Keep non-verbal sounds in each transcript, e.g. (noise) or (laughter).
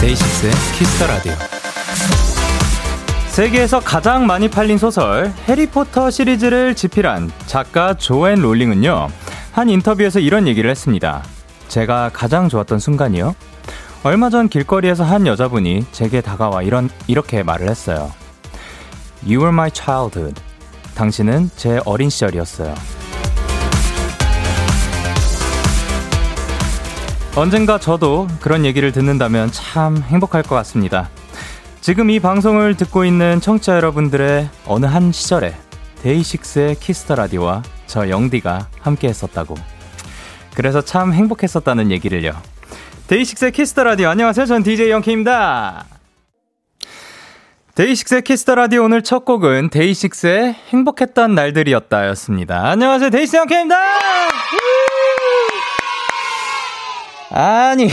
DAY6의 Kiss the Radio. 세계에서 가장 많이 팔린 소설 해리포터 시리즈를 집필한 작가 조앤 롤링은요. 한 인터뷰에서 이런 얘기를 했습니다. 제가 가장 좋았던 순간이요. 얼마 전 길거리에서 한 여자분이 제게 다가와 이런 이렇게 말을 했어요. You were my childhood. 당신은 제 어린 시절이었어요. 언젠가 저도 그런 얘기를 듣는다면 참 행복할 것 같습니다. 지금 이 방송을 듣고 있는 청취자 여러분들의 어느 한 시절에 DAY6의 Kiss the Radio와 저 영디가 함께 했었다고. 그래서 참 행복했었다는 얘기를요. DAY6의 Kiss the Radio 안녕하세요. 전 DJ Young K입니다. DAY6의 Kiss the Radio 오늘 첫 곡은 DAY6의 행복했던 날들이었다였습니다. 안녕하세요. DAY6 Young K입니다. 아니.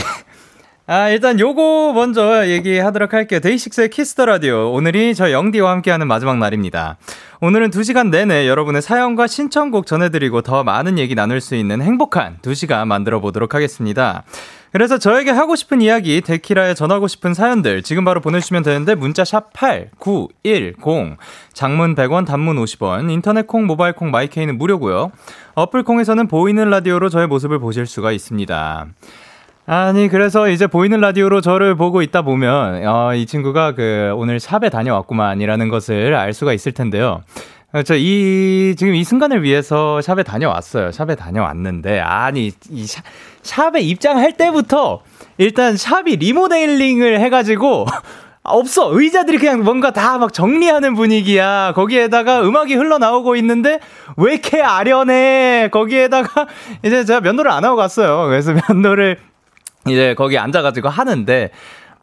아, 일단 요거 먼저 얘기하도록 할게요. DAY6의 Kiss the Radio. 오늘이 저 영디와 함께하는 마지막 날입니다. 오늘은 2시간 내내 여러분의 사연과 신청곡 전해드리고 더 많은 얘기 나눌 수 있는 행복한 2시간 만들어 보도록 하겠습니다. 그래서 저에게 하고 싶은 이야기, 데키라에 전하고 싶은 사연들 지금 바로 보내주시면 되는데 문자 샵 8910, 장문 100원, 단문 50원, 인터넷 콩, 모바일 콩, my K는 무료고요. 어플 콩에서는 보이는 라디오로 저의 모습을 보실 수가 있습니다. 아니 그래서 이제 보이는 라디오로 저를 보고 있다 보면 어, 이 친구가 그 오늘 샵에 다녀왔구만이라는 것을 알 수가 있을 텐데요. 어, 저이 지금 이 순간을 위해서 샵에 다녀왔어요. 샵에 다녀왔는데 아니 이 샵, 샵에 입장할 때부터 일단 샵이 리모델링을 해가지고 (laughs) 없어 의자들이 그냥 뭔가 다 막 정리하는 분위기야 거기에다가 음악이 흘러나오고 있는데 왜 이렇게 아련해 거기에다가 (laughs) 이제 제가 면도를 안 하고 갔어요 그래서 (laughs) 면도를 이제 거기 앉아가지고 하는데,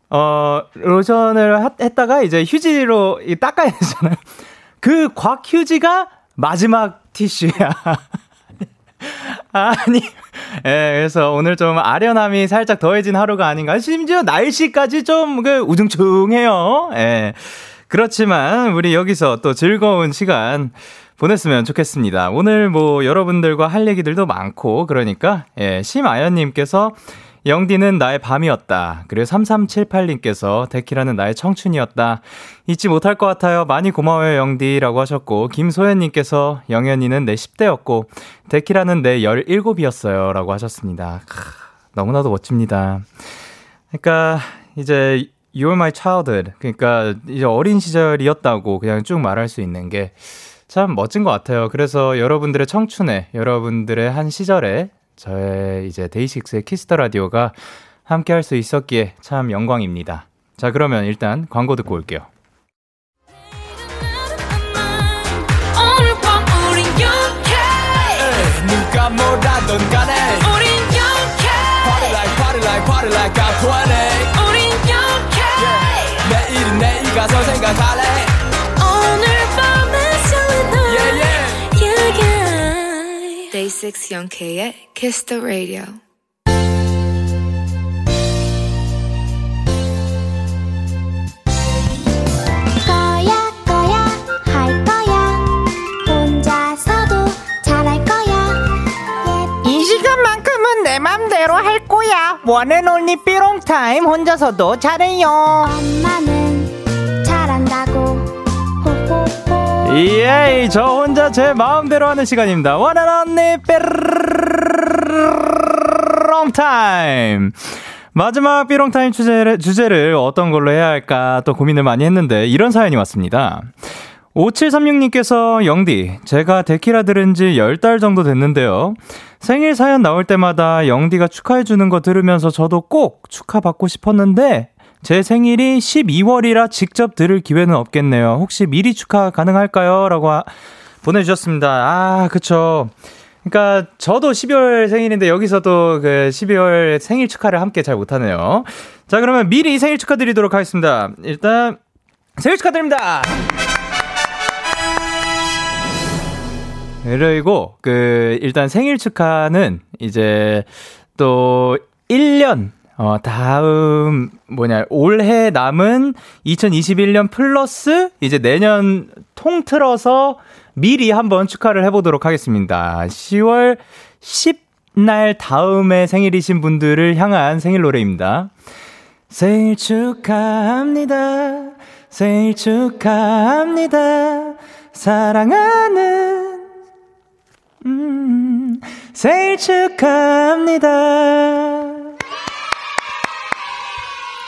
어, 로션을 하, 했다가 이제 휴지로 닦아야 되잖아요. (laughs) 그 곽 휴지가 마지막 티슈야. (laughs) 아니, 예, 그래서 오늘 좀 아련함이 살짝 더해진 하루가 아닌가. 심지어 날씨까지 좀 그 우중충해요. 예. 그렇지만 우리 여기서 또 즐거운 시간 보냈으면 좋겠습니다. 오늘 뭐 여러분들과 할 얘기들도 많고 그러니까 예, 심아연님께서 영디는 나의 밤이었다. 그리고 3378님께서 데키라는 나의 청춘이었다. 잊지 못할 것 같아요. 많이 고마워요, 영디라고 하셨고, 김소연님께서 영현이는 내 10대였고, 데키라는 내 17이었어요. 라고 하셨습니다. 크, 너무나도 멋집니다. 그러니까, 이제, You're my childhood. 그러니까, 이제 어린 시절이었다고 그냥 쭉 말할 수 있는 게, 참 멋진 것 같아요. 그래서 여러분들의 청춘에, 여러분들의 한 시절에 저의 이제 DAY6의 Kiss the Radio가 함께 할 수 있었기에 참 영광입니다. 자, 그러면 일단 광고 듣고 올게요. Day6 영케이의 Kiss the Radio. 맘대로 할 거야. 원앤 올리 삐롱 타임 혼자서도 잘해요. 엄마는 잘한다고. 예, 저 혼자 제 마음대로 하는 시간입니다. 원한 언니 삐롱 타임. 마지막 삐롱 타임 주제를, 주제를 어떤 걸로 해야 할까 또 고민을 많이 했는데 이런 사연이 왔습니다. 5736님께서 영디, 제가 데키라 들은 지 10달 정도 됐는데요. 생일 사연 나올 때마다 영디가 축하해주는 거 들으면서 저도 꼭 축하받고 싶었는데 제 생일이 12월이라 직접 들을 기회는 없겠네요. 혹시 미리 축하 가능할까요? 라고 하, 보내주셨습니다. 아, 그쵸. 그러니까 저도 12월 생일인데 여기서도 그 12월 생일 축하를 함께 잘 못하네요. 자, 그러면 미리 생일 축하드리도록 하겠습니다. 일단 생일 축하드립니다. 그리고 그 일단 생일 축하는 이제 또 1년 어, 다음, 뭐냐, 올해 남은 2021년 플러스 이제 내년 통틀어서 미리 한번 축하를 해보도록 하겠습니다. 10월 10날 다음에 생일이신 분들을 향한 생일 노래입니다. 생일 축하합니다. 생일 축하합니다. 사랑하는, 음, 생일 축하합니다.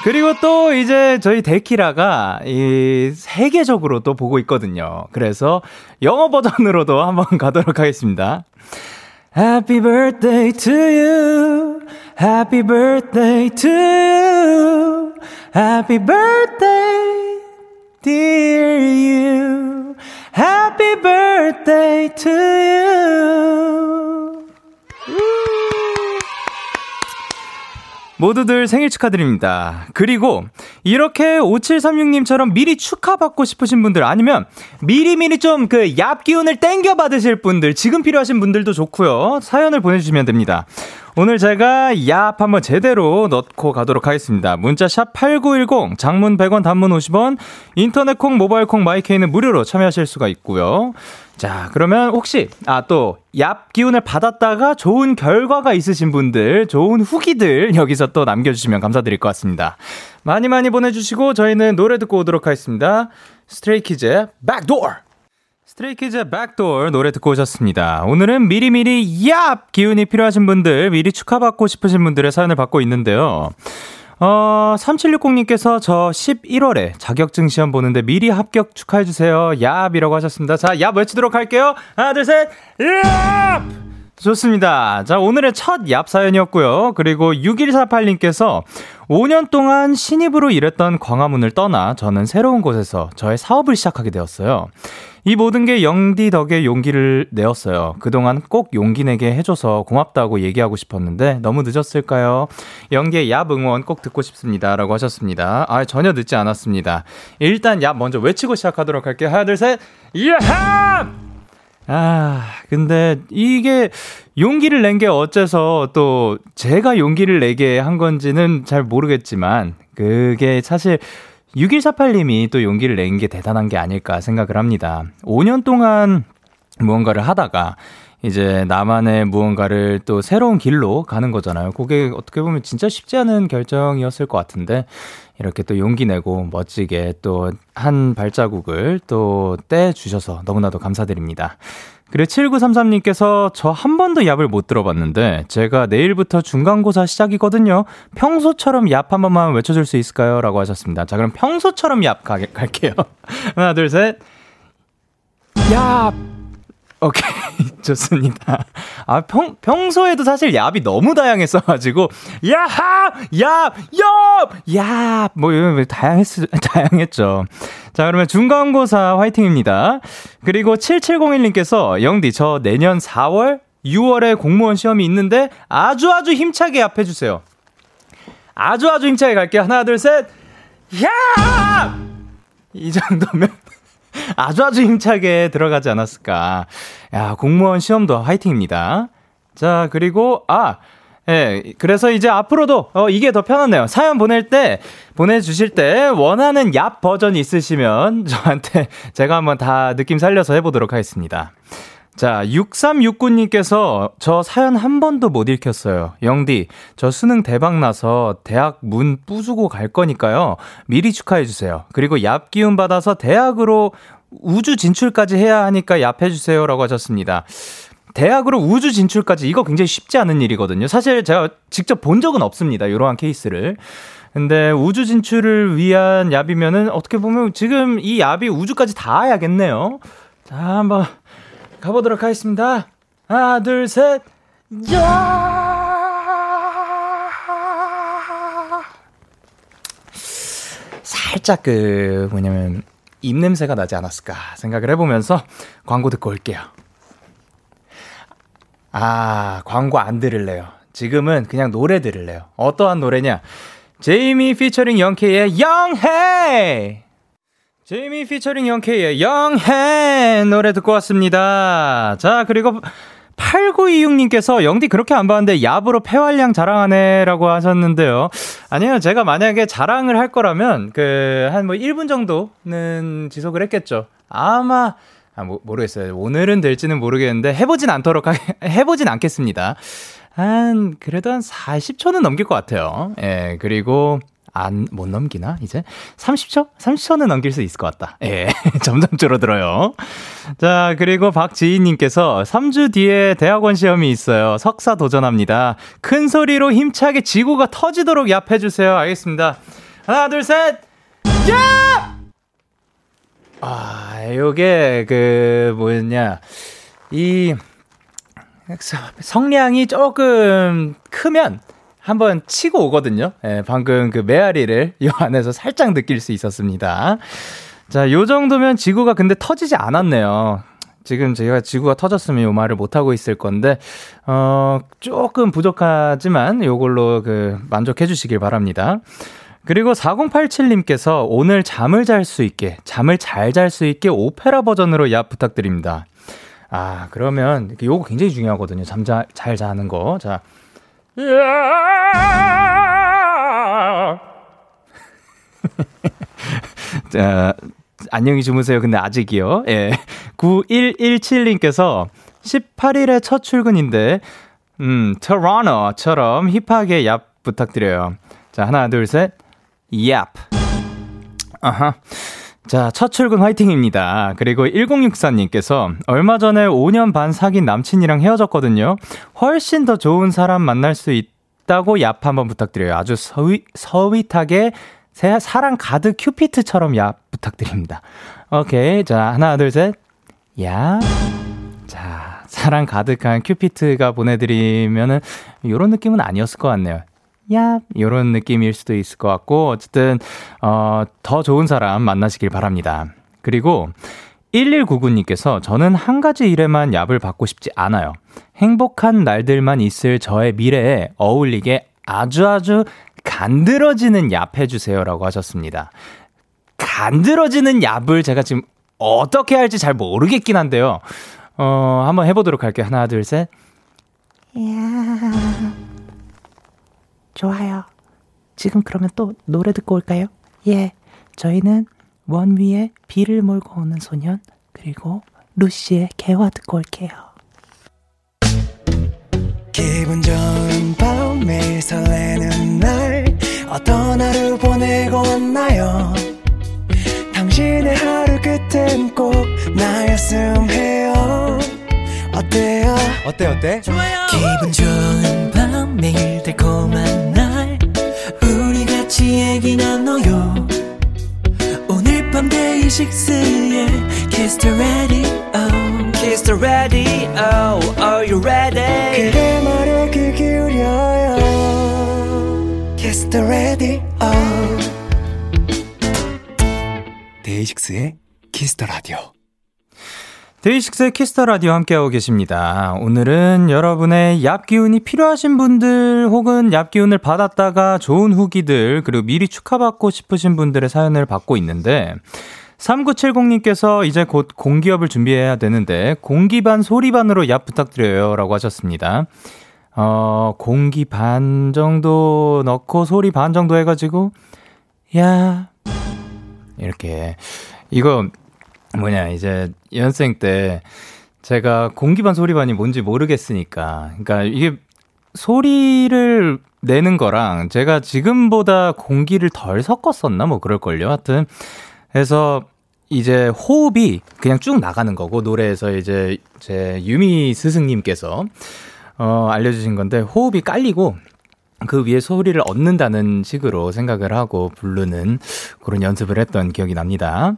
그리고 또 이제 저희 데키라가 이 세계적으로 또 보고 있거든요. 그래서 영어 버전으로도 한번 가도록 하겠습니다. Happy birthday to you. Happy birthday to you. Happy birthday, dear you. Happy birthday to you. 모두들 생일 축하드립니다. 그리고 이렇게 5736님처럼 미리 축하받고 싶으신 분들 아니면 미리미리 좀 그 얍 기운을 땡겨 받으실 분들 지금 필요하신 분들도 좋고요. 사연을 보내주시면 됩니다. 오늘 제가 얍 한번 제대로 넣고 가도록 하겠습니다. 문자 샵 8910 장문 100원 단문 50원 인터넷 콩 모바일 콩 my K는 무료로 참여하실 수가 있고요. 자, 그러면 혹시, 아, 또, 얍 기운을 받았다가 좋은 결과가 있으신 분들, 좋은 후기들 여기서 또 남겨주시면 감사드릴 것 같습니다. 많이 많이 보내주시고, 저희는 노래 듣고 오도록 하겠습니다. Stray Kids의 Backdoor! Stray Kids의 Backdoor 노래 듣고 오셨습니다. 오늘은 미리미리 얍 기운이 필요하신 분들, 미리 축하받고 싶으신 분들의 사연을 받고 있는데요. 어, 3760님께서 저 11월에 자격증 시험 보는데 미리 합격 축하해주세요. 얍이라고 하셨습니다. 자, 얍 외치도록 할게요. 하나, 둘, 셋, 얍! 좋습니다. 자, 오늘의 첫 얍 사연이었고요. 그리고 6148님께서 5년 동안 신입으로 일했던 광화문을 떠나 저는 새로운 곳에서 저의 사업을 시작하게 되었어요. 이 모든 게 영디 덕에 용기를 내었어요. 그동안 꼭 용기 내게 해줘서 고맙다고 얘기하고 싶었는데 너무 늦었을까요? 영디의 야 응원 꼭 듣고 싶습니다. 라고 하셨습니다. 아, 전혀 늦지 않았습니다. 일단 야 먼저 외치고 시작하도록 할게요. 하나, 둘, 셋. 야하! 아, 근데 이게 용기를 낸 게 어째서 또 제가 용기를 내게 한 건지는 잘 모르겠지만 그게 사실 6148님이 또 용기를 낸 게 대단한 게 아닐까 생각을 합니다. 5년 동안 무언가를 하다가 이제 나만의 무언가를 또 새로운 길로 가는 거잖아요. 그게 어떻게 보면 진짜 쉽지 않은 결정이었을 것 같은데 이렇게 또 용기 내고 멋지게 또 한 발자국을 또 떼 주셔서 너무나도 감사드립니다. 그리고 7933님께서 저 한 번도 얍을 못 들어봤는데 제가 내일부터 중간고사 시작이거든요. 평소처럼 얍 한 번만 외쳐줄 수 있을까요? 라고 하셨습니다. 자, 그럼 평소처럼 얍 가, 갈게요. (laughs) 하나, 둘, 셋. 얍! 오케이. (laughs) 좋습니다. 아, 평, 평소에도 사실 얍이 너무 다양했어가지고, 야하! 얍! 얍! 얍! 뭐, 이런, 다양했, (laughs) 다양했죠. 자, 그러면 중간고사 화이팅입니다. 그리고 7701님께서, 영디, 저 내년 4월, 6월에 공무원 시험이 있는데, 아주 아주 힘차게 합해주세요. 아주 아주 힘차게 갈게요. 하나, 둘, 셋. 야! 이 정도면 (laughs) 아주 아주 힘차게 들어가지 않았을까. 야, 공무원 시험도 화이팅입니다. 자, 그리고, 아, 예, 그래서 이제 앞으로도, 어, 이게 더 편하네요. 사연 보낼 때, 보내주실 때, 원하는 얍 버전 있으시면, 저한테 (laughs) 제가 한번 다 느낌 살려서 해보도록 하겠습니다. 자, 6369님께서 저 사연 한 번도 못 읽혔어요. 영디, 저 수능 대박 나서 대학 문 부수고 갈 거니까요. 미리 축하해주세요. 그리고 얍 기운 받아서 대학으로 우주 진출까지 해야 하니까 얍 해주세요. 라고 하셨습니다. 대학으로 우주 진출까지 이거 굉장히 쉽지 않은 일이거든요. 사실 제가 직접 본 적은 없습니다. 이러한 케이스를. 근데 우주 진출을 위한 얍이면은 어떻게 보면 지금 이 얍이 우주까지 닿아야겠네요. 자, 한번 가보도록 하겠습니다. 하나, 둘, 셋. 야! 살짝 그 뭐냐면 입 냄새가 나지 않았을까 생각을 해보면서 광고 듣고 올게요. 아, 광고 안 들을래요. 지금은 그냥 노래 들을래요. 어떠한 노래냐? 제이미 피처링 영케이의 영해! 제이미 피처링 영케이의 영해 노래 듣고 왔습니다. 자, 그리고 8926님께서 영디 그렇게 안 봤는데 얍으로 폐활량 자랑하네 라고 하셨는데요. 아니요, 제가 만약에 자랑을 할 거라면 그 한 뭐 1분 정도는 지속을 했겠죠. 아마 아, 뭐, 모르겠어요. 오늘은 될지는 모르겠는데 해보진 않도록 하, (laughs) 해보진 않겠습니다. 한 그래도 한 40초는 넘길 것 같아요. 예, 그리고 안, 못 넘기나, 이제? 30초? 30초는 넘길 수 있을 것 같다. 예, (laughs) 점점 줄어들어요. 자, 그리고 박지희님께서 3주 뒤에 대학원 시험이 있어요. 석사 도전합니다. 큰 소리로 힘차게 지구가 터지도록 얍해주세요. 알겠습니다. 하나, 둘, 셋! 야! 아, 요게, 그, 뭐였냐. 이, 성량이 조금 크면, 한번 치고 오거든요. 예, 방금 그 메아리를 이 안에서 살짝 느낄 수 있었습니다. 자, 요 정도면 지구가 근데 터지지 않았네요. 지금 제가 지구가 터졌으면 요 말을 못 하고 있을 건데, 어, 조금 부족하지만 요걸로 그 만족해 주시길 바랍니다. 그리고 4087님께서 오늘 잠을 잘 수 있게, 잠을 잘 잘 수 있게 오페라 버전으로 얍 부탁드립니다. 아, 그러면 요거 굉장히 중요하거든요. 잠 잘 자는 거. 자, (laughs) 자, 안녕히 주무세요. 근데 아직이요. 예. 9117님께서 18일에 첫 출근인데, 음, 토론토처럼 힙하게 얍 부탁드려요. 자, 하나, 둘, 셋. 얍. 아하. 자, 첫 출근 화이팅입니다. 그리고 1064님께서 얼마 전에 5년 반 사귄 남친이랑 헤어졌거든요. 훨씬 더 좋은 사람 만날 수 있다고 얍 한번 부탁드려요. 아주 서위, 서윗하게 사랑 가득 큐피트처럼 얍 부탁드립니다. 오케이. 자, 하나, 둘, 셋. 얍. 자, 사랑 가득한 큐피트가 보내드리면은, 요런 느낌은 아니었을 것 같네요. 야, 요런 느낌일 수도 있을 것 같고, 어쨌든, 어, 더 좋은 사람 만나시길 바랍니다. 그리고, 1199님께서 저는 한 가지 일에만 얍을 받고 싶지 않아요. 행복한 날들만 있을 저의 미래에 어울리게 아주 아주 간드러지는 얍 해주세요라고 하셨습니다. 간드러지는 얍을 제가 지금 어떻게 할지 잘 모르겠긴 한데요. 어, 한번 해보도록 할게요. 하나, 둘, 셋. 야. 좋아요. 지금 그러면 또 노래 듣고 올까요? 예. 저희는 원 위에 비를 몰고 오는 소년, 그리고 루시의 개화 듣고 올게요. 기분 좋은 밤 매일 설레는 날 어떤 하루 보내고 왔나요 당신의 하루 끝엔 꼭 나였음 해요 어때요 어때 어때? 좋아요 기분 좋은 밤 매일 달콤한 날 우리 같이 얘기 나눠요 오늘 밤 데이식스의 Kiss the Radio Kiss the Radio Are you ready? 그대 말에 귀 기울여요 Kiss the Radio DAY6의 Kiss the Radio. DAY6의 Kiss the Radio 함께하고 계십니다. 오늘은 여러분의 얍 기운이 필요하신 분들 혹은 얍 기운을 받았다가 좋은 후기들 그리고 미리 축하받고 싶으신 분들의 사연을 받고 있는데 3970님께서 이제 곧 공기업을 준비해야 되는데 공기 반 소리 반으로 얍 부탁드려요 라고 하셨습니다. 어, 공기 반 정도 넣고 소리 반 정도 해가지고 야 이렇게 이거 뭐냐 이제 연생 때 제가 공기반 소리반이 뭔지 모르겠으니까. 그러니까 이게 소리를 내는 거랑 제가 지금보다 공기를 덜 섞었었나? 뭐 그럴걸요? 하여튼 그래서 이제 호흡이 그냥 쭉 나가는 거고 노래에서 이제 제 유미 스승님께서 어 알려주신 건데 호흡이 깔리고 그 위에 소리를 얻는다는 식으로 생각을 하고 부르는 그런 연습을 했던 기억이 납니다.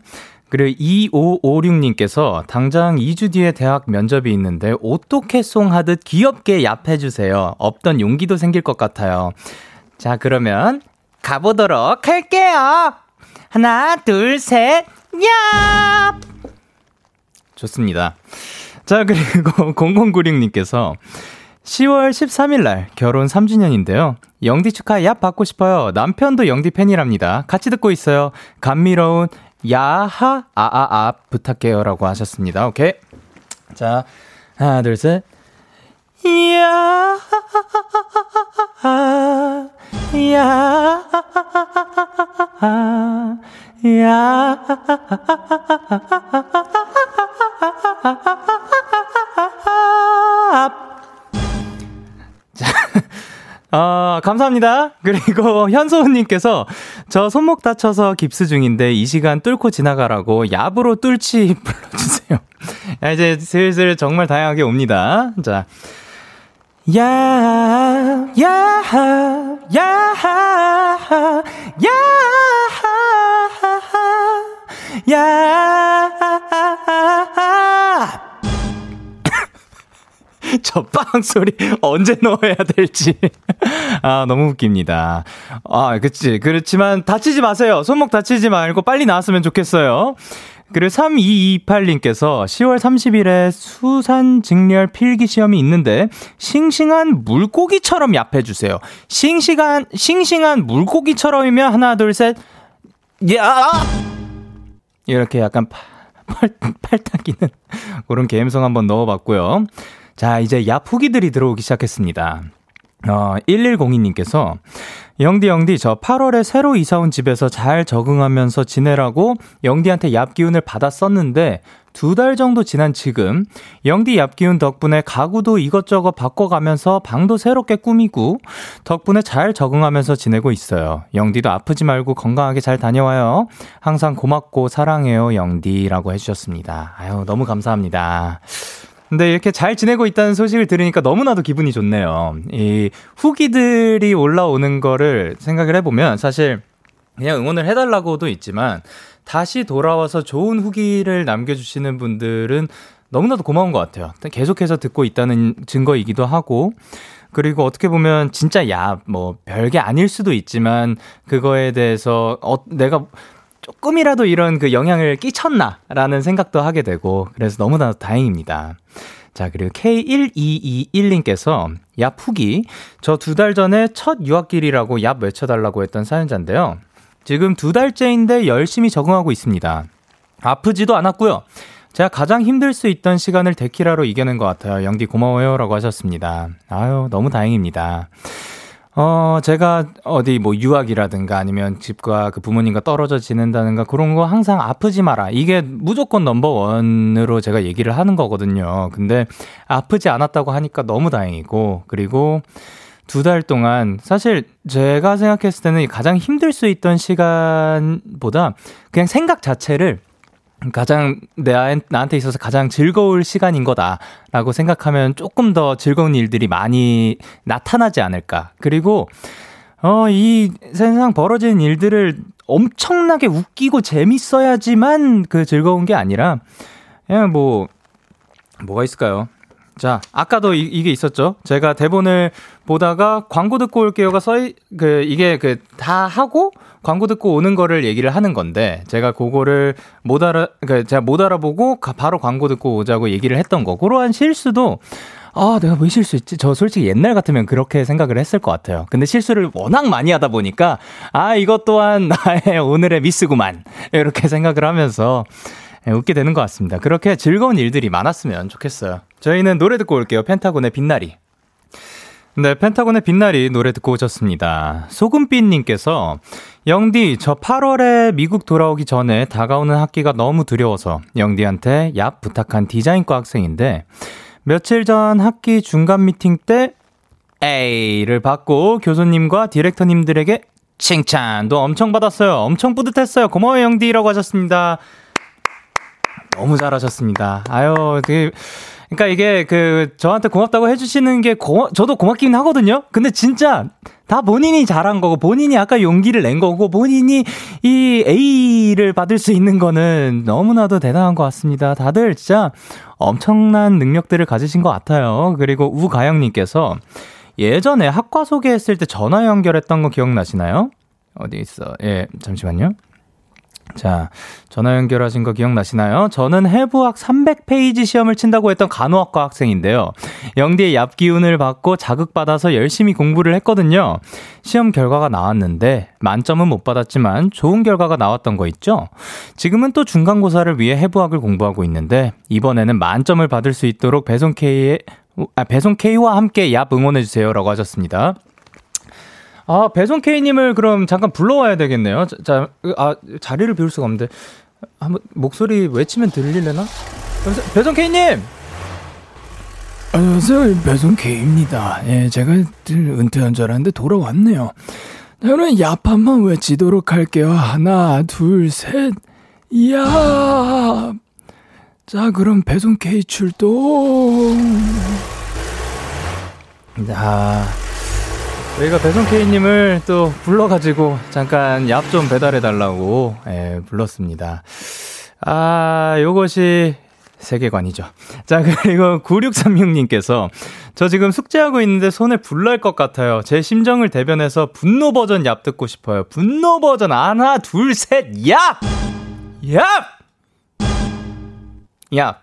그리고 2556님께서 당장 2주 뒤에 대학 면접이 있는데 오토캐송 하듯 귀엽게 얍해주세요. 없던 용기도 생길 것 같아요. 자, 그러면 가보도록 할게요. 하나, 둘, 셋, 얍! 좋습니다. 자, 그리고 0096님께서 10월 13일 날 결혼 3주년인데요. 영디 축하 얍 받고 싶어요. 남편도 영디 팬이랍니다. 같이 듣고 있어요. 감미로운 야하, 아아아, 부탁해요. 라고 하셨습니다. 오케이. 자, 하나, 둘, 셋. 야, 야, 야. 자, 아, 감사합니다. 그리고 (laughs) 현소은님께서 저 손목 다쳐서 깁스 중인데 이 시간 뚫고 지나가라고 얍으로 뚫지 (laughs) 불러주세요. 야, 이제 슬슬 정말 다양하게 옵니다. 자. 야, 야, 야, 야, 야, 야. (laughs) 저 빵 소리 언제 넣어야 될지. (laughs) 아, 너무 웃깁니다. 아, 그치. 그렇지만 다치지 마세요. 손목 다치지 말고 빨리 나왔으면 좋겠어요. 그리고 3228님께서 10월 30일에 수산 직렬 필기 시험이 있는데 싱싱한 물고기처럼 얍해 주세요. 싱싱한, 싱싱한 물고기처럼이면 하나, 둘, 셋, 야! 이렇게 약간 팔, 팔, 팔딱이는 그런 개음성 한번 넣어봤고요. 자, 이제 얍 후기들이 들어오기 시작했습니다. 어, 1102님께서 영디 영디 저 8월에 새로 이사 온 집에서 잘 적응하면서 지내라고 영디한테 얍 기운을 받았었는데 두 달 정도 지난 지금 영디 얍 기운 덕분에 가구도 이것저것 바꿔가면서 방도 새롭게 꾸미고 덕분에 잘 적응하면서 지내고 있어요. 영디도 아프지 말고 건강하게 잘 다녀와요. 항상 고맙고 사랑해요 영디라고 해주셨습니다. 아유 너무 감사합니다. 근데 이렇게 잘 지내고 있다는 소식을 들으니까 너무나도 기분이 좋네요. 이 후기들이 올라오는 거를 생각을 해보면 사실 그냥 응원을 해달라고도 있지만 다시 돌아와서 좋은 후기를 남겨주시는 분들은 너무나도 고마운 것 같아요. 계속해서 듣고 있다는 증거이기도 하고, 그리고 어떻게 보면 진짜 야, 뭐, 별게 아닐 수도 있지만, 그거에 대해서, 어, 내가 조금이라도 이런 그 영향을 끼쳤나라는 생각도 하게 되고 그래서 너무나 다행입니다. 자, 그리고 K1221님께서 얍 후기 저 두 달 전에 첫 유학길이라고 얍 외쳐달라고 했던 사연자인데요. 지금 두 달째인데 열심히 적응하고 있습니다. 아프지도 않았고요. 제가 가장 힘들 수 있던 시간을 데키라로 이겨낸 것 같아요. 영디 고마워요. 라고 하셨습니다. 아유, 너무 다행입니다. 어, 제가 어디 뭐 유학이라든가 아니면 집과 그 부모님과 떨어져 지낸다든가 그런 거 항상 아프지 마라. 이게 무조건 넘버원으로 제가 얘기를 하는 거거든요. 근데 아프지 않았다고 하니까 너무 다행이고, 그리고 두 달 동안 사실 제가 생각했을 때는 가장 힘들 수 있던 시간보다 그냥 생각 자체를 가장 내 나한테 있어서 가장 즐거울 시간인 거다라고 생각하면 조금 더 즐거운 일들이 많이 나타나지 않을까. 그리고 어, 이 세상 벌어지는 일들을 엄청나게 웃기고 재밌어야지만 그 즐거운 게 아니라 그냥 뭐 뭐가 있을까요? 자, 아까도 이, 게 있었죠. 제가 대본을 보다가 광고 듣고 올게요가 써이 그 이게 그 다 하고 광고 듣고 오는 거를 얘기를 하는 건데 제가 그거를 못 알아 그러니까 제가 못 알아보고 바로 광고 듣고 오자고 얘기를 했던 거 그러한 실수도 아, 내가 왜 실수했지? 저 솔직히 옛날 같으면 그렇게 생각을 했을 것 같아요. 근데 실수를 워낙 많이 하다 보니까, 아, 이것 또한 나의 오늘의 미스구만. 이렇게 생각을 하면서, 예, 웃게 되는 것 같습니다. 그렇게 즐거운 일들이 많았으면 좋겠어요. 저희는 노래 듣고 올게요. 펜타곤의 빛나리. 네, 펜타곤의 빛나리 노래 듣고 오셨습니다. 소금빛님께서 영디, 저 8월에 미국 돌아오기 전에 다가오는 학기가 너무 두려워서 영디한테 얍 부탁한 디자인과 학생인데 며칠 전 학기 중간 미팅 때 A를 받고 교수님과 디렉터님들에게 칭찬도 엄청 받았어요. 엄청 뿌듯했어요. 고마워요, 영디라고 하셨습니다. 너무 잘하셨습니다. 아유, 그, 그러니까 이게 그 저한테 고맙다고 해주시는 게 고, 저도 고맙긴 하거든요. 근데 진짜 다 본인이 잘한 거고 본인이 아까 용기를 낸 거고 본인이 이 A를 받을 수 있는 거는 너무나도 대단한 것 같습니다. 다들 진짜 엄청난 능력들을 가지신 것 같아요. 그리고 우가영님께서 예전에 학과 소개했을 때 전화 연결했던 거 기억나시나요? 어디 있어? 예, 잠시만요. 자, 전화 연결하신 거 기억나시나요? 저는 해부학 300페이지 시험을 친다고 했던 간호학과 학생인데요. 영디의 얍 기운을 받고 자극받아서 열심히 공부를 했거든요. 시험 결과가 나왔는데 만점은 못 받았지만 좋은 결과가 나왔던 거 있죠? 지금은 또 중간고사를 위해 해부학을 공부하고 있는데 이번에는 만점을 받을 수 있도록 배송 K의 아, 배송 K와 함께 얍 응원해주세요라고 하셨습니다. 아, 배송 K님을 그럼 잠깐 불러와야 되겠네요. 자, 자, 아, 자리를 비울 수가 없는데. 한번 목소리 외치면 들리려나? 배송 K님! 안녕하세요. 배송 K입니다. 예, 제가 은퇴한 줄 알았는데 돌아왔네요. 저는 얍 한번 외치도록 할게요. 하나, 둘, 셋. 야! 자, 그럼 배송 K 출동. 자, 저희가 배송 K님을 또 불러가지고 잠깐 얍좀 배달해달라고, 예, 불렀습니다. 아, 요것이 세계관이죠. 자, 그리고 9636님께서 저 지금 숙제하고 있는데 손에 불 날 것 같아요. 제 심정을 대변해서 분노 버전 얍 듣고 싶어요. 분노 버전 하나, 둘, 셋, 얍! 얍! 얍!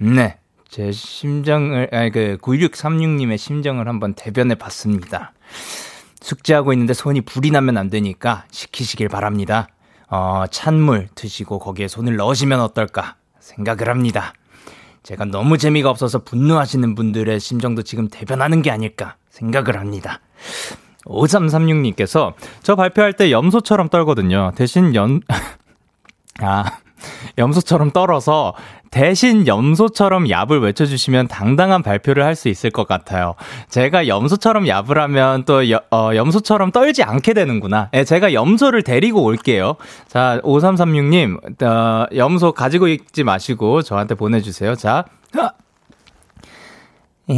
네. 제 심정을, 아니, 그, 9636님의 심정을 한번 대변해 봤습니다. 숙제하고 있는데 손이 불이 나면 안 되니까 시키시길 바랍니다. 어, 찬물 드시고 거기에 손을 넣으시면 어떨까 생각을 합니다. 제가 너무 재미가 없어서 분노하시는 분들의 심정도 지금 대변하는 게 아닐까 생각을 합니다. 5336님께서 저 발표할 때 염소처럼 떨거든요. 대신 연, (laughs) 아, 염소처럼 떨어서 대신 염소처럼 얍을 외쳐주시면 당당한 발표를 할 수 있을 것 같아요. 제가 염소처럼 얍을 하면 또 여, 어, 염소처럼 떨지 않게 되는구나. 예, 제가 염소를 데리고 올게요. 자, 5336님, 어, 염소 가지고 있지 마시고 저한테 보내주세요. 자,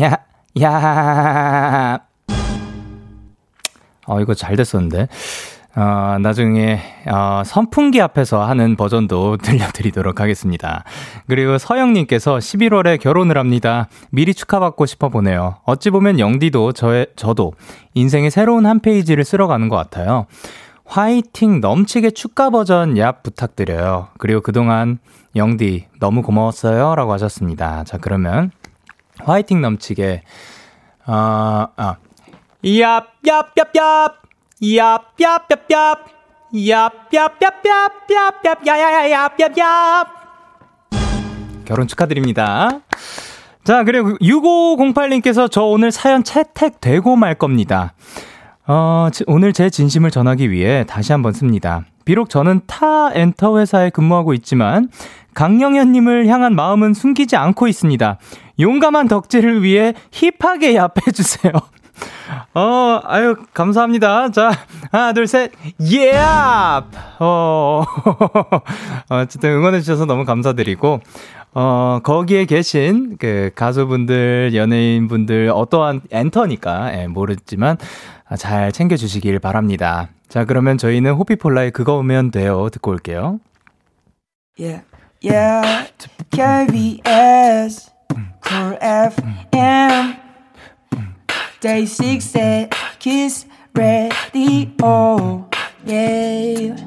야, 야. 어, 이거 잘 됐었는데. 어, 나중에, 어, 선풍기 앞에서 하는 버전도 (laughs) 들려드리도록 하겠습니다. 그리고 서영님께서 11월에 결혼을 합니다. 미리 축하받고 싶어 보네요. 어찌 보면 영디도 저의, 저도 인생의 새로운 한 페이지를 쓸어가는 것 같아요. 화이팅 넘치게 축가 버전 얍 부탁드려요. 그리고 그동안 영디 너무 고마웠어요. 라고 하셨습니다. 자, 그러면 화이팅 넘치게, 어, 아, 얍, 얍, 얍, 얍! 얍얍얍얍 얍얍얍얍얍얍 야야야얍얍얍 결혼 축하드립니다. 자, 그리고 6508님께서 저 오늘 사연 채택되고 말 겁니다. 어, 오늘 제 진심을 전하기 위해 다시 한번 씁니다. 비록 저는 타 엔터 회사에 근무하고 있지만 강영현님을 향한 마음은 숨기지 않고 있습니다. 용감한 덕질을 위해 힙하게 얍해주세요. 어, 아유, 감사합니다. 자, 하나, 둘, 셋, 예! Yeah! 어, (laughs) 어쨌든 응원해주셔서 너무 감사드리고, 어, 거기에 계신 그 가수분들, 연예인분들, 어떠한 엔터니까, 예, 모르지만, 잘 챙겨주시길 바랍니다. 자, 그러면 저희는 호피폴라의 그거 오면 돼요. 듣고 올게요. Yeah, yeah, KBS, Cool FM. DAY6의 Kiss Radio. Yeah.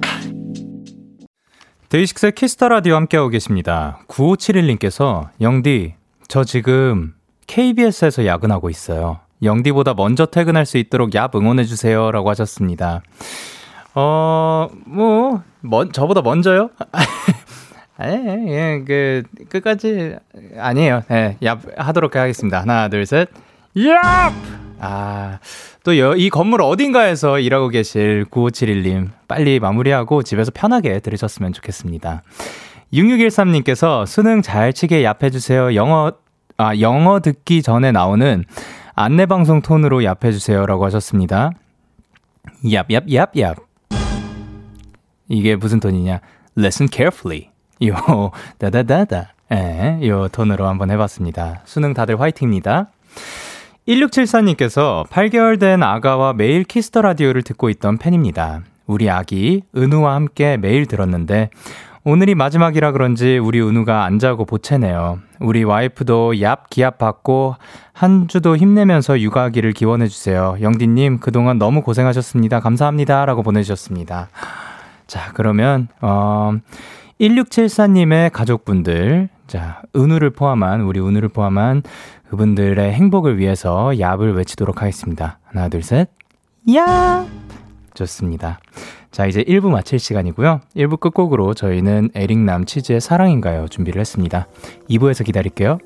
DAY6의 Kiss the Radio 함께하고 계십니다. 9571님께서 영디, 저 지금 KBS에서 야근하고 있어요. 영디보다 먼저 퇴근할 수 있도록 얍 응원해주세요. 라고 하셨습니다. 어, 뭐, 먼, 저보다 먼저요? (laughs) 예, 예, 그, 끝까지, 아니에요. 예, 얍 하도록 하겠습니다. 하나, 둘, 셋. 얍! 아, 또 이 건물 어딘가에서 일하고 계실 9571님, 빨리 마무리하고 집에서 편하게 들으셨으면 좋겠습니다. 6613님께서 수능 잘 치게 얍해주세요. 영어, 아, 영어 듣기 전에 나오는 안내방송 톤으로 얍해주세요. 라고 하셨습니다. 얍, 얍, 얍, 얍. 이게 무슨 톤이냐? Listen carefully. 요, (laughs) 다다다다. 예, 요 톤으로 한번 해봤습니다. 수능 다들 화이팅입니다. 1674님께서 8개월 된 아가와 매일 Kiss the Radio를 듣고 있던 팬입니다. 우리 아기 은우와 함께 매일 들었는데 오늘이 마지막이라 그런지 우리 은우가 안 자고 보채네요. 우리 와이프도 얍 기합 받고 한 주도 힘내면서 육아하기를 기원해 주세요. 영디 님 그동안 너무 고생하셨습니다. 감사합니다. 라고 보내주셨습니다. 자, 그러면, 어, 1674님의 가족분들, 자, 은우를 포함한, 우리 은우를 포함한 그분들의 행복을 위해서 얍을 외치도록 하겠습니다. 하나, 둘, 셋. 야! 좋습니다. 자, 이제 1부 마칠 시간이고요. 1부 끝곡으로 저희는 에릭남 치즈의 사랑인가요? 준비를 했습니다. 2부에서 기다릴게요.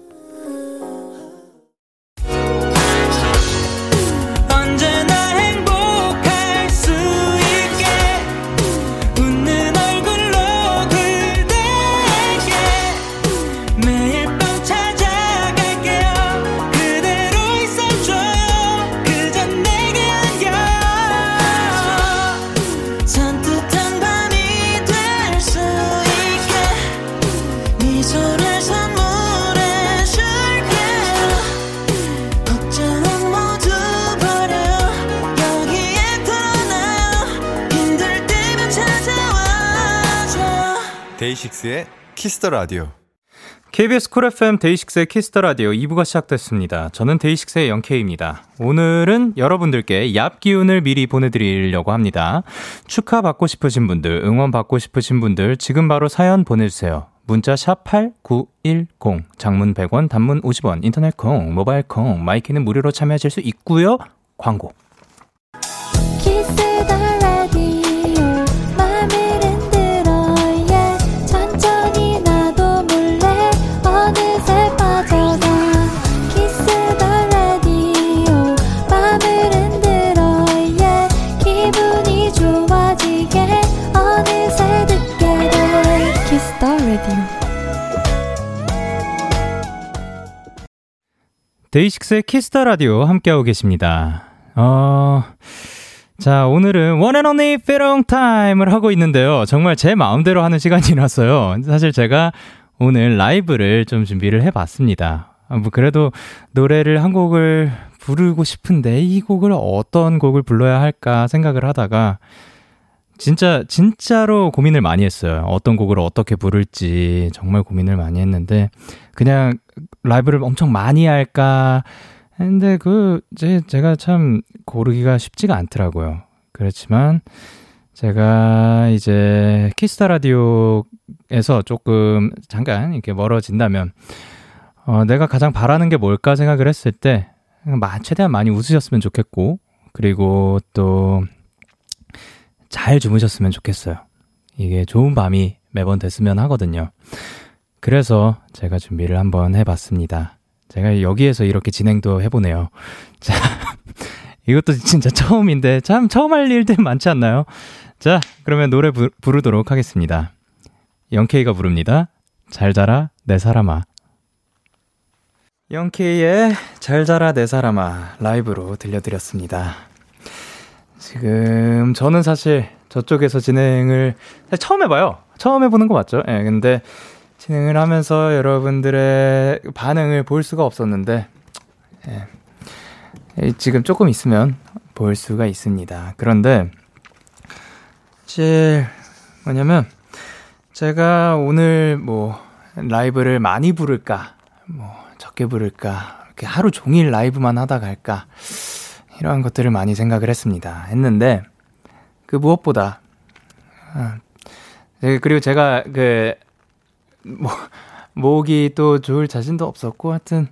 DAY6의 Kiss the Radio. KBS 쿨 FM 데이식스의 키스터 라디오 2부가 시작됐습니다. 저는 DAY6의 Young K입니다. 오늘은 여러분들께 얍 기운을 미리 보내드리려고 합니다. 축하 받고 싶으신 분들, 응원 받고 싶으신 분들 지금 바로 사연 보내주세요. 문자 샵 #8910 장문 100원, 단문 50원, 인터넷 콩, 모바일 콩, my K는 무료로 참여하실 수 있고요. 광고. 키스 더 데이식스의 키스터 라디오 함께하고 계십니다. 어, 자, 오늘은 원앤언니 페롱 타임을 하고 있는데요. 정말 제 마음대로 하는 시간이라서요. 사실 제가 오늘 라이브를 좀 준비를 해봤습니다. 아, 뭐, 그래도 노래를 한 곡을 부르고 싶은데 이 곡을 어떤 곡을 불러야 할까 생각을 하다가 진짜, 진짜로 고민을 많이 했어요. 어떤 곡을 어떻게 부를지 정말 고민을 많이 했는데 그냥 라이브를 엄청 많이 할까 했는데 그 제, 제가 참 고르기가 쉽지가 않더라고요. 그렇지만 제가 이제 키스타 라디오에서 조금 잠깐 이렇게 멀어진다면 어, 내가 가장 바라는 게 뭘까 생각을 했을 때 마- 최대한 많이 웃으셨으면 좋겠고 그리고 또 잘 주무셨으면 좋겠어요. 이게 좋은 밤이 매번 됐으면 하거든요. 그래서 제가 준비를 한번 해봤습니다. 제가 여기에서 이렇게 진행도 해보네요. (laughs) 자, 이것도 진짜 처음인데 참 처음 할 일들 많지 않나요? 자, 그러면 노래 부, 부르도록 하겠습니다. 영케이가 부릅니다. 잘 자라 내 사람아. 영케이의 잘 자라 내 사람아 라이브로 들려드렸습니다. 지금 저는 사실 저쪽에서 진행을 처음 해봐요. 처음 해보는 거 맞죠? 예, 근데 진행을 하면서 여러분들의 반응을 볼 수가 없었는데 예, 예, 지금 조금 있으면 볼 수가 있습니다. 그런데 제일 뭐냐면 제가 오늘 뭐 라이브를 많이 부를까 뭐 적게 부를까 이렇게 하루 종일 라이브만 하다 갈까 이러한 것들을 많이 생각을 했습니다. 했는데 그 무엇보다 아, 네, 그리고 제가 그 뭐, 목이 또 좋을 자신도 없었고 하여튼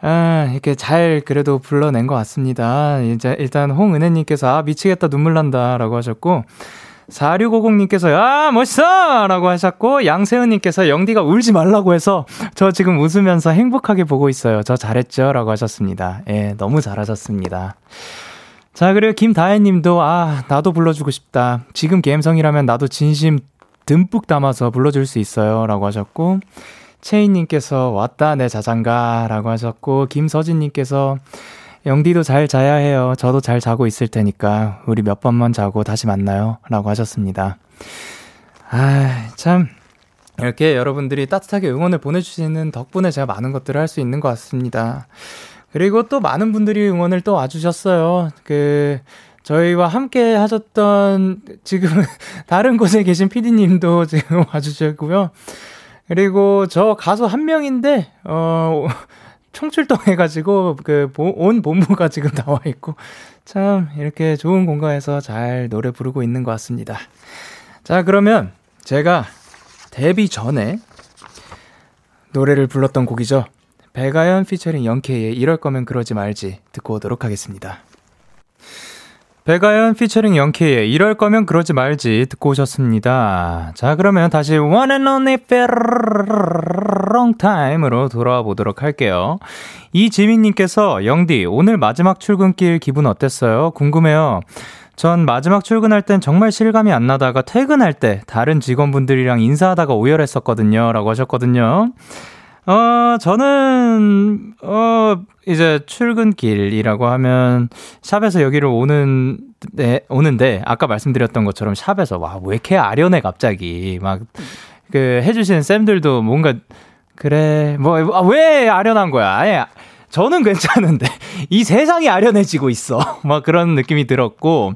아, 이렇게 잘 그래도 불러낸 것 같습니다. 이제 일단 홍은혜님께서 아 미치겠다 눈물 난다라고 하셨고 4650님께서 아 멋있어! 라고 하셨고 양세은님께서 영디가 울지 말라고 해서 저 지금 웃으면서 행복하게 보고 있어요. 저 잘했죠? 라고 하셨습니다. 예, 너무 잘하셨습니다. 자, 그리고 김다혜님도 아 나도 불러주고 싶다. 지금 감성이라면 나도 진심 듬뿍 담아서 불러줄 수 있어요. 라고 하셨고 채인님께서 왔다 내 자장가 라고 하셨고 김서진님께서 영디도 잘 자야 해요. 저도 잘 자고 있을 테니까 우리 몇 번만 자고 다시 만나요. 라고 하셨습니다. 아, 참 이렇게 여러분들이 따뜻하게 응원을 보내주시는 덕분에 제가 많은 것들을 할 수 있는 것 같습니다. 그리고 또 많은 분들이 응원을 또 와주셨어요. 그, 저희와 함께 하셨던, 지금, (laughs) 다른 곳에 계신 PD님도 지금 (laughs) 와주셨고요. 그리고 저 가수 한 명인데, 어, 총출동해가지고, 그, 보- 온 본부가 지금 (laughs) 나와 있고, 참, 이렇게 좋은 공간에서 잘 노래 부르고 있는 것 같습니다. 자, 그러면 제가 데뷔 전에 노래를 불렀던 곡이죠. 배가연 피처링 영케이의 이럴 거면 그러지 말지 듣고 오도록 하겠습니다. 배가연 피처링 영케이의 이럴 거면 그러지 말지 듣고 오셨습니다. 자, 그러면 다시 One and Only Long Time으로 돌아와 보도록 할게요. 이지민님께서 영디, 오늘 마지막 출근길 기분 어땠어요? 궁금해요. 전 마지막 출근할 땐 정말 실감이 안 나다가 퇴근할 때 다른 직원분들이랑 인사하다가 오열했었거든요. 라고 하셨거든요. 어, 저는, 어, 이제 출근길이라고 하면 샵에서 여기를 오는, 네, 오는데 아까 말씀드렸던 것처럼 샵에서 와, 왜 이렇게 아련해 갑자기. 막, 그, 해주시는 쌤들도 뭔가, 그래, 뭐, 아, 왜 아련한 거야? 아예, 저는 (laughs) 괜찮은데, 이 세상이 아련해지고 있어. (laughs) 막 그런 느낌이 들었고,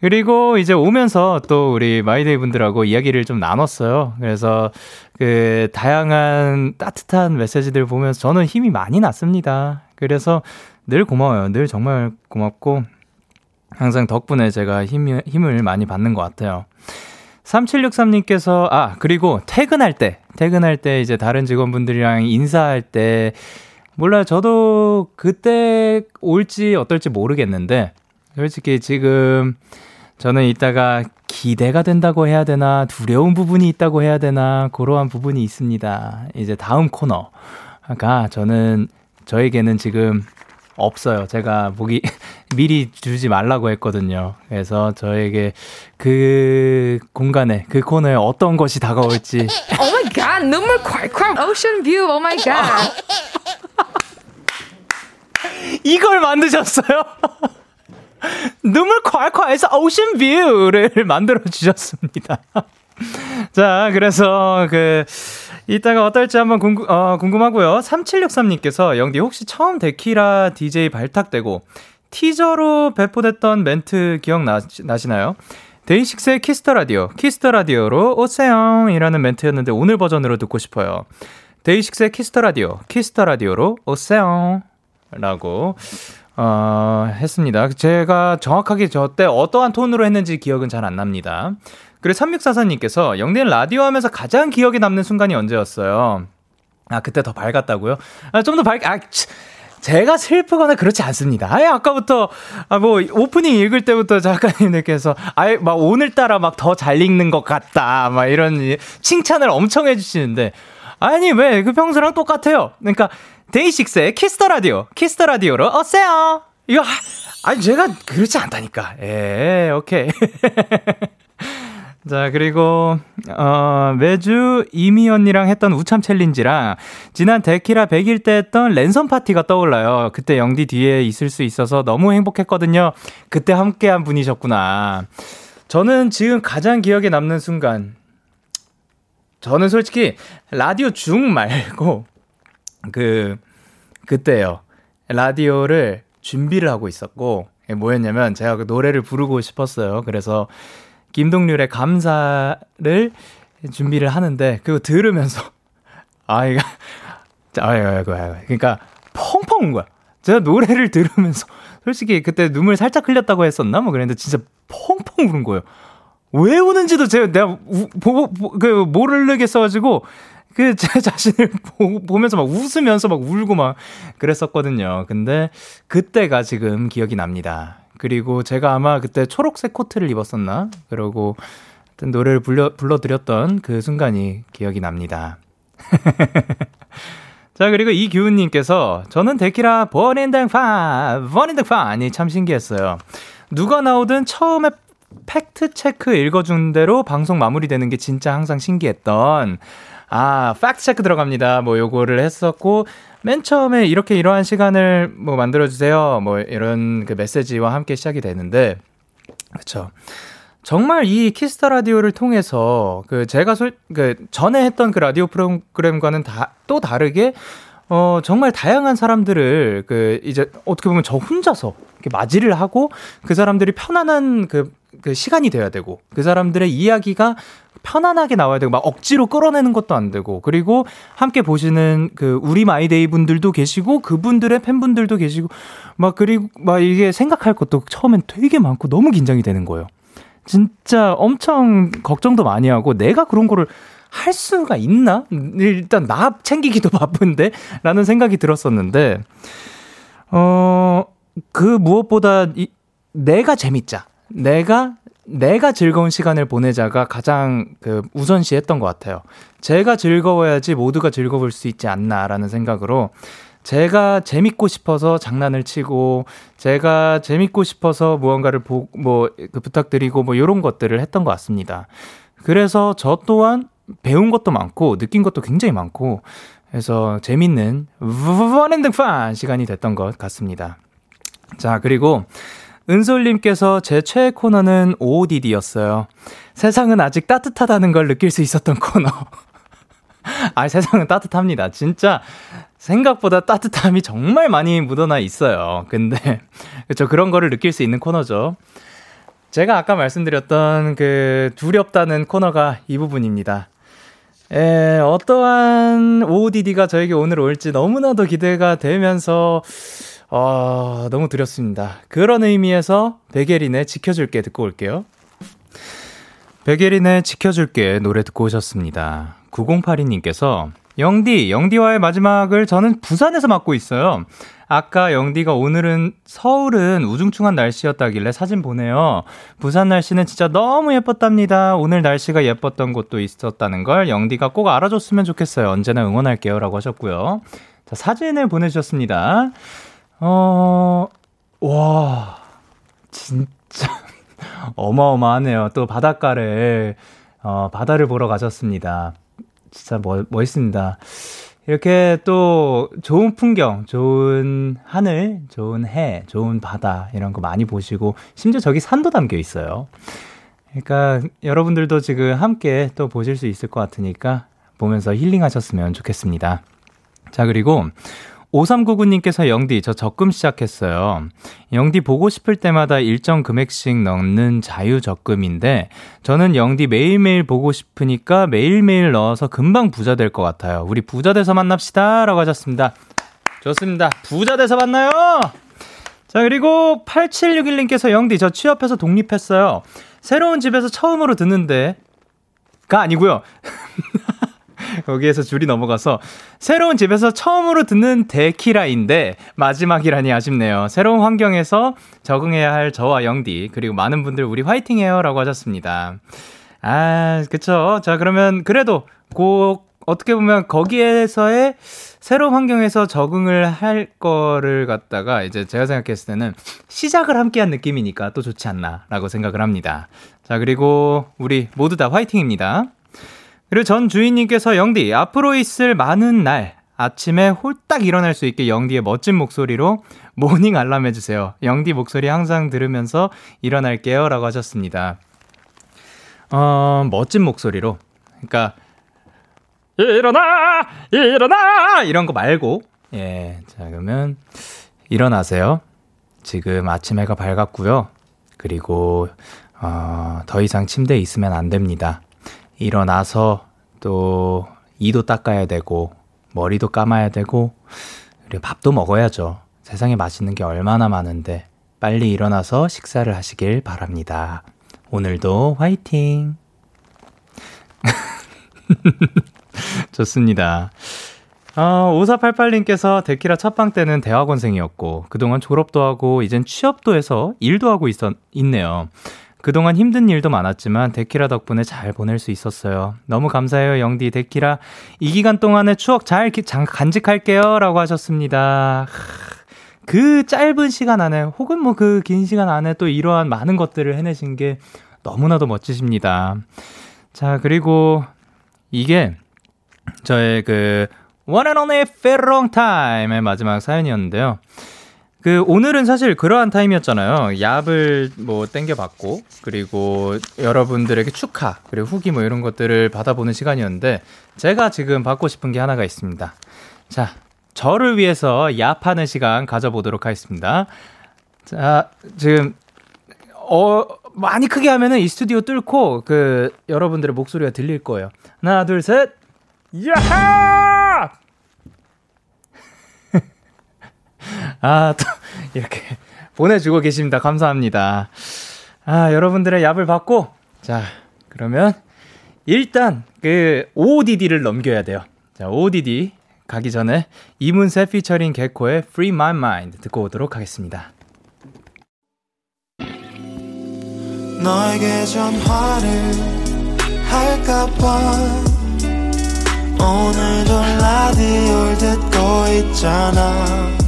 그리고 이제 오면서 또 우리 My Day 분들하고 이야기를 좀 나눴어요. 그래서 그 다양한 따뜻한 메시지들 보면서 저는 힘이 많이 났습니다. 그래서 늘 고마워요. 늘 정말 고맙고 항상 덕분에 제가 힘, 힘을 많이 받는 것 같아요. 3763님께서, 아, 그리고 퇴근할 때, 퇴근할 때 이제 다른 직원분들이랑 인사할 때, 몰라요. 저도 그때 올지 어떨지 모르겠는데, 솔직히 지금 저는 이따가 기대가 된다고 해야 되나, 두려운 부분이 있다고 해야 되나, 그러한 부분이 있습니다. 이제 다음 코너가 저는 저에게는 지금 없어요. 제가 보기 (laughs) 미리 주지 말라고 했거든요. 그래서 저에게 그 공간에 그 코너에 어떤 것이 다가올지 (laughs) Oh my god, 눈물 콸콸. Ocean view. Oh my god. (laughs) 이걸 만드셨어요? (laughs) 눈물 콸콸해서 ocean view를 (laughs) 만들어 주셨습니다. (laughs) 자, 그래서 그 이따가 어떨지 한번 궁금, 어, 궁금하고요. 3763님께서 영디 혹시 처음 데키라 DJ 발탁되고 티저로 배포됐던 멘트 기억나시나요? 데이식스의 Kiss the Radio, Kiss the Radio로 오세영이라는 멘트였는데 오늘 버전으로 듣고 싶어요. 데이식스의 Kiss the Radio, Kiss the Radio로 오세영라고 어, 했습니다. 제가 정확하게 저 때 어떠한 톤으로 했는지 기억은 잘 안 납니다. 그리고 3644님께서 영디는 라디오 하면서 가장 기억에 남는 순간이 언제였어요? 아, 그때 더 밝았다고요? 아, 좀 더 밝, 아, 치, 제가 슬프거나 그렇지 않습니다. 아예 아까부터, 아, 뭐, 오프닝 읽을 때부터 작가님들께서, 아예 막 오늘따라 막 더 잘 읽는 것 같다. 막 이런 칭찬을 엄청 해주시는데, 아니, 왜, 그 평소랑 똑같아요. 그러니까, 데이식스의 Kiss the Radio, Kiss the Radio로 오세요. 이거, 아, 아니, 제가 그렇지 않다니까. 예, 오케이. (laughs) 자, 그리고, 어, 매주 이미 언니랑 했던 우참 챌린지랑 지난 데키라 100일 때 했던 랜선 파티가 떠올라요. 그때 영디 뒤에 있을 수 있어서 너무 행복했거든요. 그때 함께 한 분이셨구나. 저는 지금 가장 기억에 남는 순간, 저는 솔직히 라디오 중 말고, 그, 그때요. 라디오를 준비를 하고 있었고, 뭐였냐면 제가 그 노래를 부르고 싶었어요. 그래서 김동률의 감사를 준비를 하는데 그거 들으면서 (laughs) 아이가 아이고 아이고 아이고 그러니까 펑펑 운 거야. 제가 노래를 들으면서 (laughs) 솔직히 그때 눈물 살짝 흘렸다고 했었나 뭐 그랬는데 진짜 펑펑 우는 거예요. 왜 우는지도 제가 내가 우, 보고 그 모르겠어가지고 그 (laughs) 제 자신을 보, 보면서 막 웃으면서 막 울고 막 그랬었거든요. 근데 그때가 지금 기억이 납니다. 그리고 제가 아마 그때 초록색 코트를 입었었나? 그러고 노래를 불러, 불러드렸던 그 순간이 기억이 납니다. (laughs) 자, 그리고 이규훈님께서 저는 데키라 버린등파, 버린등파니 참 신기했어요. 누가 나오든 처음에 fact check 읽어준 대로 방송 마무리되는 게 진짜 항상 신기했던 아, fact check 들어갑니다. 뭐 요거를 했었고 맨 처음에 이렇게 이러한 시간을 뭐 만들어 주세요. 뭐 이런 그 메시지와 함께 시작이 되는데 그렇죠. 정말 이 Kiss the Radio를 통해서 그 제가 솔, 그 전에 했던 그 라디오 프로그램과는 다 또 다르게 어 정말 다양한 사람들을 그 이제 어떻게 보면 저 혼자서 이렇게 맞이를 하고 그 사람들이 편안한 그, 그 시간이 돼야 되고 그 사람들의 이야기가 편안하게 나와야 되고 막 억지로 끌어내는 것도 안 되고 그리고 함께 보시는 그 우리 마이데이 분들도 계시고 그분들의 팬분들도 계시고 막 그리고 막 이게 생각할 것도 처음엔 되게 많고 너무 긴장이 되는 거예요. 진짜 엄청 걱정도 많이 하고 내가 그런 거를 할 수가 있나? 일단 나 챙기기도 (laughs) 바쁜데? 라는 생각이 들었었는데, 어, 그 무엇보다 이, 내가 재밌자. 내가, 내가 즐거운 시간을 보내자가 가장 그 우선시 했던 것 같아요. 제가 즐거워야지 모두가 즐거울 수 있지 않나라는 생각으로 제가 재밌고 싶어서 장난을 치고 제가 재밌고 싶어서 무언가를 보, 뭐, 그 부탁드리고 뭐 이런 것들을 했던 것 같습니다. 그래서 저 또한 배운 것도 많고 느낀 것도 굉장히 많고 그래서 재밌는 원앤등판 시간이 됐던 것 같습니다. 자, 그리고 은솔님께서 제 최애 코너는 OODD였어요. 세상은 아직 따뜻하다는 걸 느낄 수 있었던 코너. (laughs) 아, 세상은 따뜻합니다. 진짜 생각보다 따뜻함이 정말 많이 묻어나 있어요. 근데 (laughs) 그렇죠. 그런 거를 느낄 수 있는 코너죠. 제가 아까 말씀드렸던 그 두렵다는 코너가 이 부분입니다. 에, 어떠한 OODD가 저에게 오늘 올지 너무나도 기대가 되면서 어, 너무 두렵습니다. 그런 의미에서 베게린의 지켜줄게 듣고 올게요. 베게린의 지켜줄게 노래 듣고 오셨습니다. 9082님께서 영디, 영디와의 마지막을 저는 부산에서 맡고 있어요. 아까 영디가 오늘은 서울은 우중충한 날씨였다길래 사진 보내요. 부산 날씨는 진짜 너무 예뻤답니다. 오늘 날씨가 예뻤던 곳도 있었다는 걸 영디가 꼭 알아줬으면 좋겠어요. 언제나 응원할게요. 라고 하셨고요. 자, 사진을 보내주셨습니다. 어, 와, 진짜 (laughs) 어마어마하네요. 또 바닷가를, 어, 바다를 보러 가셨습니다. 진짜 멋, 멋있습니다. 이렇게 또 좋은 풍경, 좋은 하늘, 좋은 해, 좋은 바다 이런 거 많이 보시고 심지어 저기 산도 담겨 있어요. 그러니까 여러분들도 지금 함께 또 보실 수 있을 것 같으니까 보면서 힐링하셨으면 좋겠습니다. 자, 그리고 5399님께서 영디, 저 적금 시작했어요. 영디 보고 싶을 때마다 일정 금액씩 넣는 자유 적금인데, 저는 영디 매일매일 보고 싶으니까 매일매일 넣어서 금방 부자 될 것 같아요. 우리 부자 돼서 만납시다. 라고 하셨습니다. 좋습니다. 부자 돼서 만나요! 자, 그리고 8761님께서 영디, 저 취업해서 독립했어요. 새로운 집에서 처음으로 듣는데, 가 아니고요. (laughs) 거기에서 줄이 넘어가서 새로운 집에서 처음으로 듣는 데키라인데 마지막이라니 아쉽네요. 새로운 환경에서 적응해야 할 저와 영디 그리고 많은 분들 우리 화이팅해요라고 하셨습니다. 아, 그쵸. 자, 그러면 그래도 꼭 어떻게 보면 거기에서의 새로운 환경에서 적응을 할 거를 갖다가 이제 제가 생각했을 때는 시작을 함께 한 느낌이니까 또 좋지 않나라고 생각을 합니다. 자, 그리고 우리 모두 다 화이팅입니다. 그리고 전 주인님께서 영디, 앞으로 있을 많은 날, 아침에 홀딱 일어날 수 있게 영디의 멋진 목소리로 morning 알람 해주세요. 영디 목소리 항상 들으면서 일어날게요. 라고 하셨습니다. 어, 멋진 목소리로. 그러니까, 일어나! 일어나! 이런 거 말고, 예. 자, 그러면, 일어나세요. 지금 아침 해가 밝았고요. 그리고, 어, 더 이상 침대에 있으면 안 됩니다. 일어나서 또 이도 닦아야 되고 머리도 감아야 되고 그리고 밥도 먹어야죠. 세상에 맛있는 게 얼마나 많은데 빨리 일어나서 식사를 하시길 바랍니다. 오늘도 화이팅! (laughs) 좋습니다. 어, 5488님께서 데키라 첫방 때는 대학원생이었고, 그동안 졸업도 하고, 이젠 취업도 해서 일도 하고 있었, 있네요. 그동안 힘든 일도 많았지만 데키라 덕분에 잘 보낼 수 있었어요. 너무 감사해요, 영디 데키라. 이 기간 동안의 추억 잘 기, 장, 간직할게요. 라고 하셨습니다. 그 짧은 시간 안에 혹은 뭐 그 긴 시간 안에 또 이러한 많은 것들을 해내신 게 너무나도 멋지십니다. 자, 그리고 이게 저의 그 One and Only Long Time의 마지막 사연이었는데요. 그 오늘은 사실 그러한 타임이었잖아요. 얍을 뭐 땡겨봤고 그리고 여러분들에게 축하 그리고 후기 뭐 이런 것들을 받아보는 시간이었는데 제가 지금 받고 싶은 게 하나가 있습니다. 자, 저를 위해서 얍하는 시간 가져보도록 하겠습니다. 자, 지금 어 많이 크게 하면은 이 스튜디오 뚫고 그 여러분들의 목소리가 들릴 거예요. 하나, 둘, 셋. 야하! 아, 또, (laughs) 이렇게 보내주고 계십니다. 감사합니다. 아, 여러분들의 얍을 받고, 자, 그러면, 일단, 그, OODD를 넘겨야 돼요. 자, OODD 가기 전에, 이문세 피처링 개코의 Free My Mind 듣고 오도록 하겠습니다. 너에게 전화를 할까봐 오늘도 라디오를 듣고 있잖아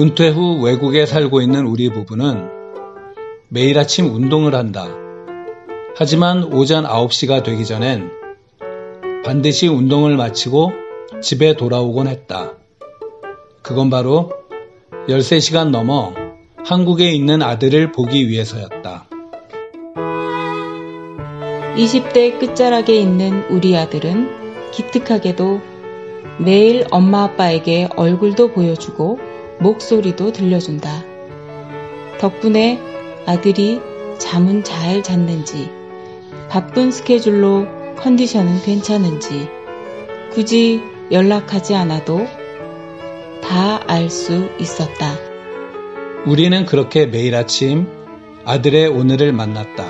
은퇴 후 외국에 살고 있는 우리 부부는 매일 아침 운동을 한다. 하지만 오전 9시가 되기 전엔 반드시 운동을 마치고 집에 돌아오곤 했다. 그건 바로 13시간 넘어 한국에 있는 아들을 보기 위해서였다. 20대 끝자락에 있는 우리 아들은 기특하게도 매일 엄마 아빠에게 얼굴도 보여주고 목소리도 들려준다. 덕분에 아들이 잠은 잘 잤는지, 바쁜 스케줄로 컨디션은 괜찮은지, 굳이 연락하지 않아도 다 알 수 있었다. 우리는 그렇게 매일 아침 아들의 오늘을 만났다.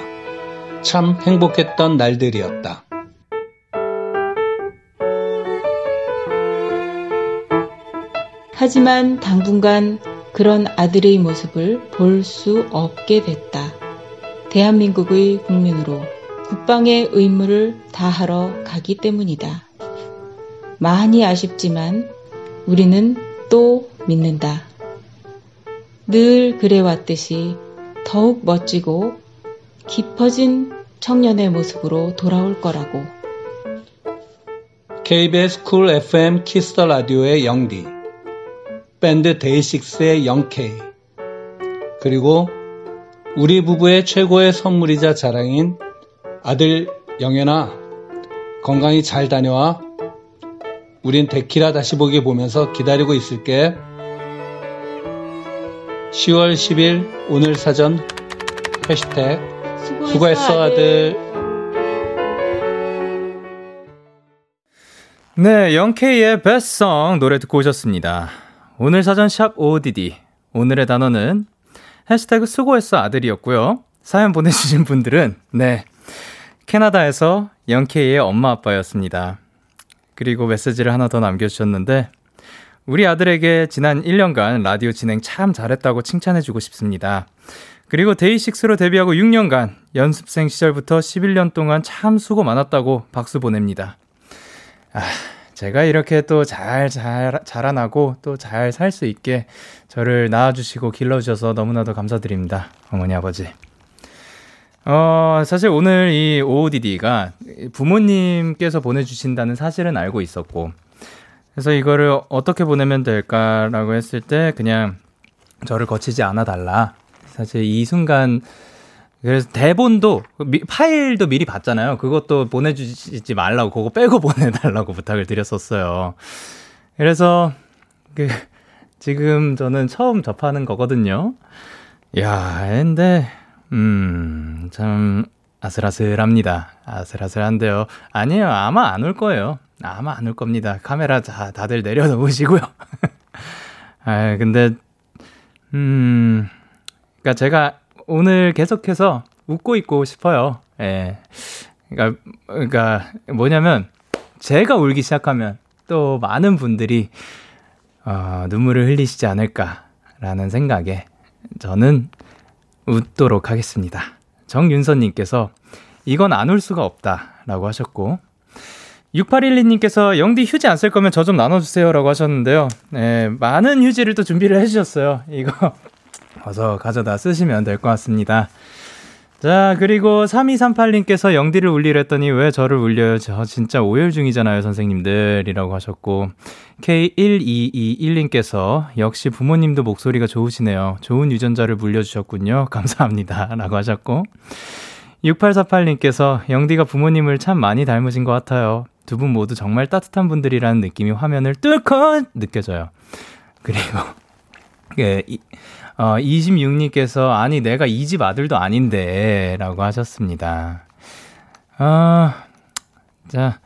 참 행복했던 날들이었다. 하지만 당분간 그런 아들의 모습을 볼 수 없게 됐다. 대한민국의 국민으로 국방의 의무를 다하러 가기 때문이다. 많이 아쉽지만 우리는 또 믿는다. 늘 그래왔듯이 더욱 멋지고 깊어진 청년의 모습으로 돌아올 거라고. KBS 쿨 FM 키스터 라디오의 영디, 밴드 데이식스의 영케이, 그리고 우리 부부의 최고의 선물이자 자랑인 아들 영현아, 건강히 잘 다녀와. 우린 데키라 다시 보기 보면서 기다리고 있을게. 10월 10일 오늘 사전 해시태그 수고했어 아들. 네, 영케이의 베스트송 노래 듣고 오셨습니다. 오늘 사전 샵 OODD. 오늘의 단어는 해시태그 수고했어 아들이었고요. 사연 보내주신 분들은, 네, 캐나다에서 영케이의 엄마 아빠였습니다. 그리고 메시지를 하나 더 남겨주셨는데, 우리 아들에게 지난 1년간 라디오 진행 참 잘했다고 칭찬해주고 싶습니다. 그리고 데이식스로 데뷔하고 6년간 연습생 시절부터 11년 동안 참 수고 많았다고 박수 보냅니다. 아, 제가 이렇게 또 잘, 잘, 자라나고 또 잘 살 수 있게 저를 낳아주시고 길러주셔서 너무나도 감사드립니다. 어머니, 아버지. 어, 사실 오늘 이 OODD가 부모님께서 보내주신다는 사실은 알고 있었고, 그래서 이거를 어떻게 보내면 될까라고 했을 때 그냥 저를 거치지 않아 달라. 사실 이 순간 그래서 대본도 미, 파일도 미리 봤잖아요. 그것도 보내주지 말라고 그거 빼고 (laughs) 보내달라고 부탁을 드렸었어요. 그래서 그 지금 저는 처음 접하는 거거든요. 야, 근데 음 참 아슬아슬합니다. 아슬아슬한데요. 아니에요. 아마 안 올 거예요. 아마 안 올 겁니다. 카메라 자 다들 내려놓으시고요. (laughs) 아 근데 음 그러니까 제가 오늘 계속해서 웃고 있고 싶어요. 예. 그러니까, 그러니까 뭐냐면 제가 울기 시작하면 또 많은 분들이 어, 눈물을 흘리시지 않을까라는 생각에 저는 웃도록 하겠습니다. 정윤선님께서 이건 안 울 수가 없다라고 하셨고 6812님께서 영디 휴지 안 쓸 거면 저 좀 나눠주세요라고 하셨는데요. 네, 많은 휴지를 또 준비를 해주셨어요. 이거 어서 가져다 쓰시면 될 것 같습니다. 자, 그리고 3238님께서 영디를 울리려 했더니 왜 저를 울려요? 저 진짜 오열 중이잖아요, 선생님들이라고 하셨고, K1221님께서 역시 부모님도 목소리가 좋으시네요. 좋은 유전자를 물려주셨군요. (laughs) 감사합니다. 라고 하셨고, 6848님께서 영디가 부모님을 참 많이 닮으신 것 같아요. 두 분 모두 정말 따뜻한 분들이라는 느낌이 화면을 뚫고 느껴져요. 그리고, (laughs) 예, 이, 어, 26님께서, 아니, 내가 이 집 아들도 아닌데, 라고 하셨습니다. 아, 자,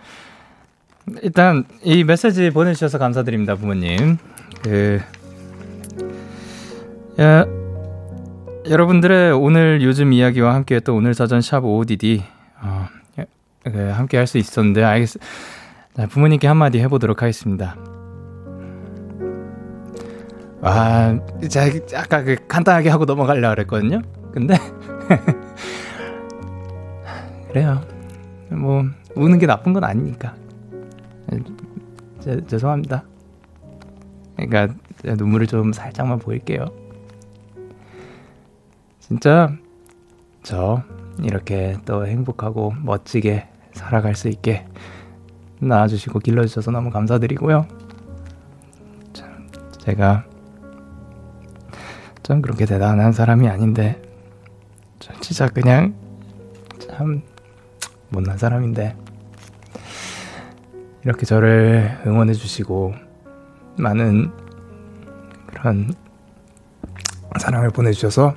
일단, 이 메시지 보내주셔서 감사드립니다, 부모님. 그, 야, 여러분들의 오늘 요즘 이야기와 함께 또 오늘 사전 샵 ODD, 어, 그, 함께 할 수 있었는데, 알겠, 자, 부모님께 한마디 해보도록 하겠습니다. 아, 자, 아까 그 간단하게 하고 넘어가려고 그랬거든요? 근데, (laughs) 그래요. 뭐, 우는 게 나쁜 건 아니니까. 제, 죄송합니다. 그러니까, 눈물을 좀 살짝만 보일게요. 진짜, 저, 이렇게 또 행복하고 멋지게 살아갈 수 있게 낳아주시고 길러주셔서 너무 감사드리고요. 참, 제가 전 그렇게 대단한 사람이 아닌데, 전 진짜 그냥 참 못난 사람인데, 이렇게 저를 응원해 주시고, 많은 그런 사랑을 보내주셔서,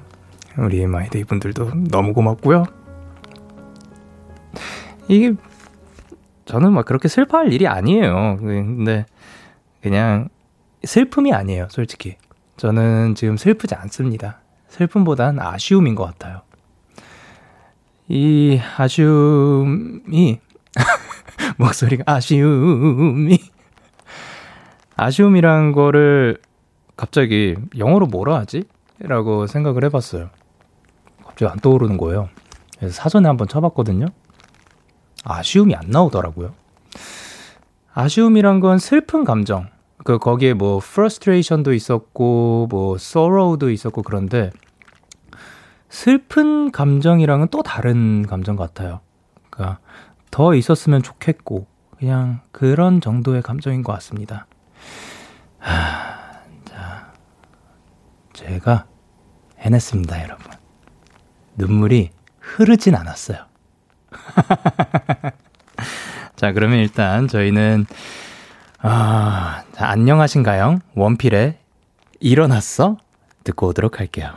우리 마이데이 분들도 너무 고맙고요. 이게, 저는 막 그렇게 슬퍼할 일이 아니에요. 근데, 그냥, 슬픔이 아니에요, 솔직히. 저는 지금 슬프지 않습니다. 슬픔보단 아쉬움인 것 같아요. 이 아쉬움이 (laughs) 목소리가 아쉬움이 아쉬움이란 거를 갑자기 영어로 뭐라 하지? 라고 생각을 해봤어요. 갑자기 안 떠오르는 거예요. 그래서 사전에 한번 쳐봤거든요. 아쉬움이 안 나오더라고요. 아쉬움이란 건 슬픈 감정, 그 거기에 뭐 frustration도 있었고 뭐 sorrow도 있었고 그런데 슬픈 감정이랑은 또 다른 감정 같아요. 그러니까 더 있었으면 좋겠고 그냥 그런 정도의 감정인 것 같습니다. 하, 자, 제가 해냈습니다, 여러분. 눈물이 흐르진 않았어요. (laughs) 자, 그러면 일단 저희는 아, 자, 안녕하신가요? 원필의 일어났어? 듣고 오도록 할게요.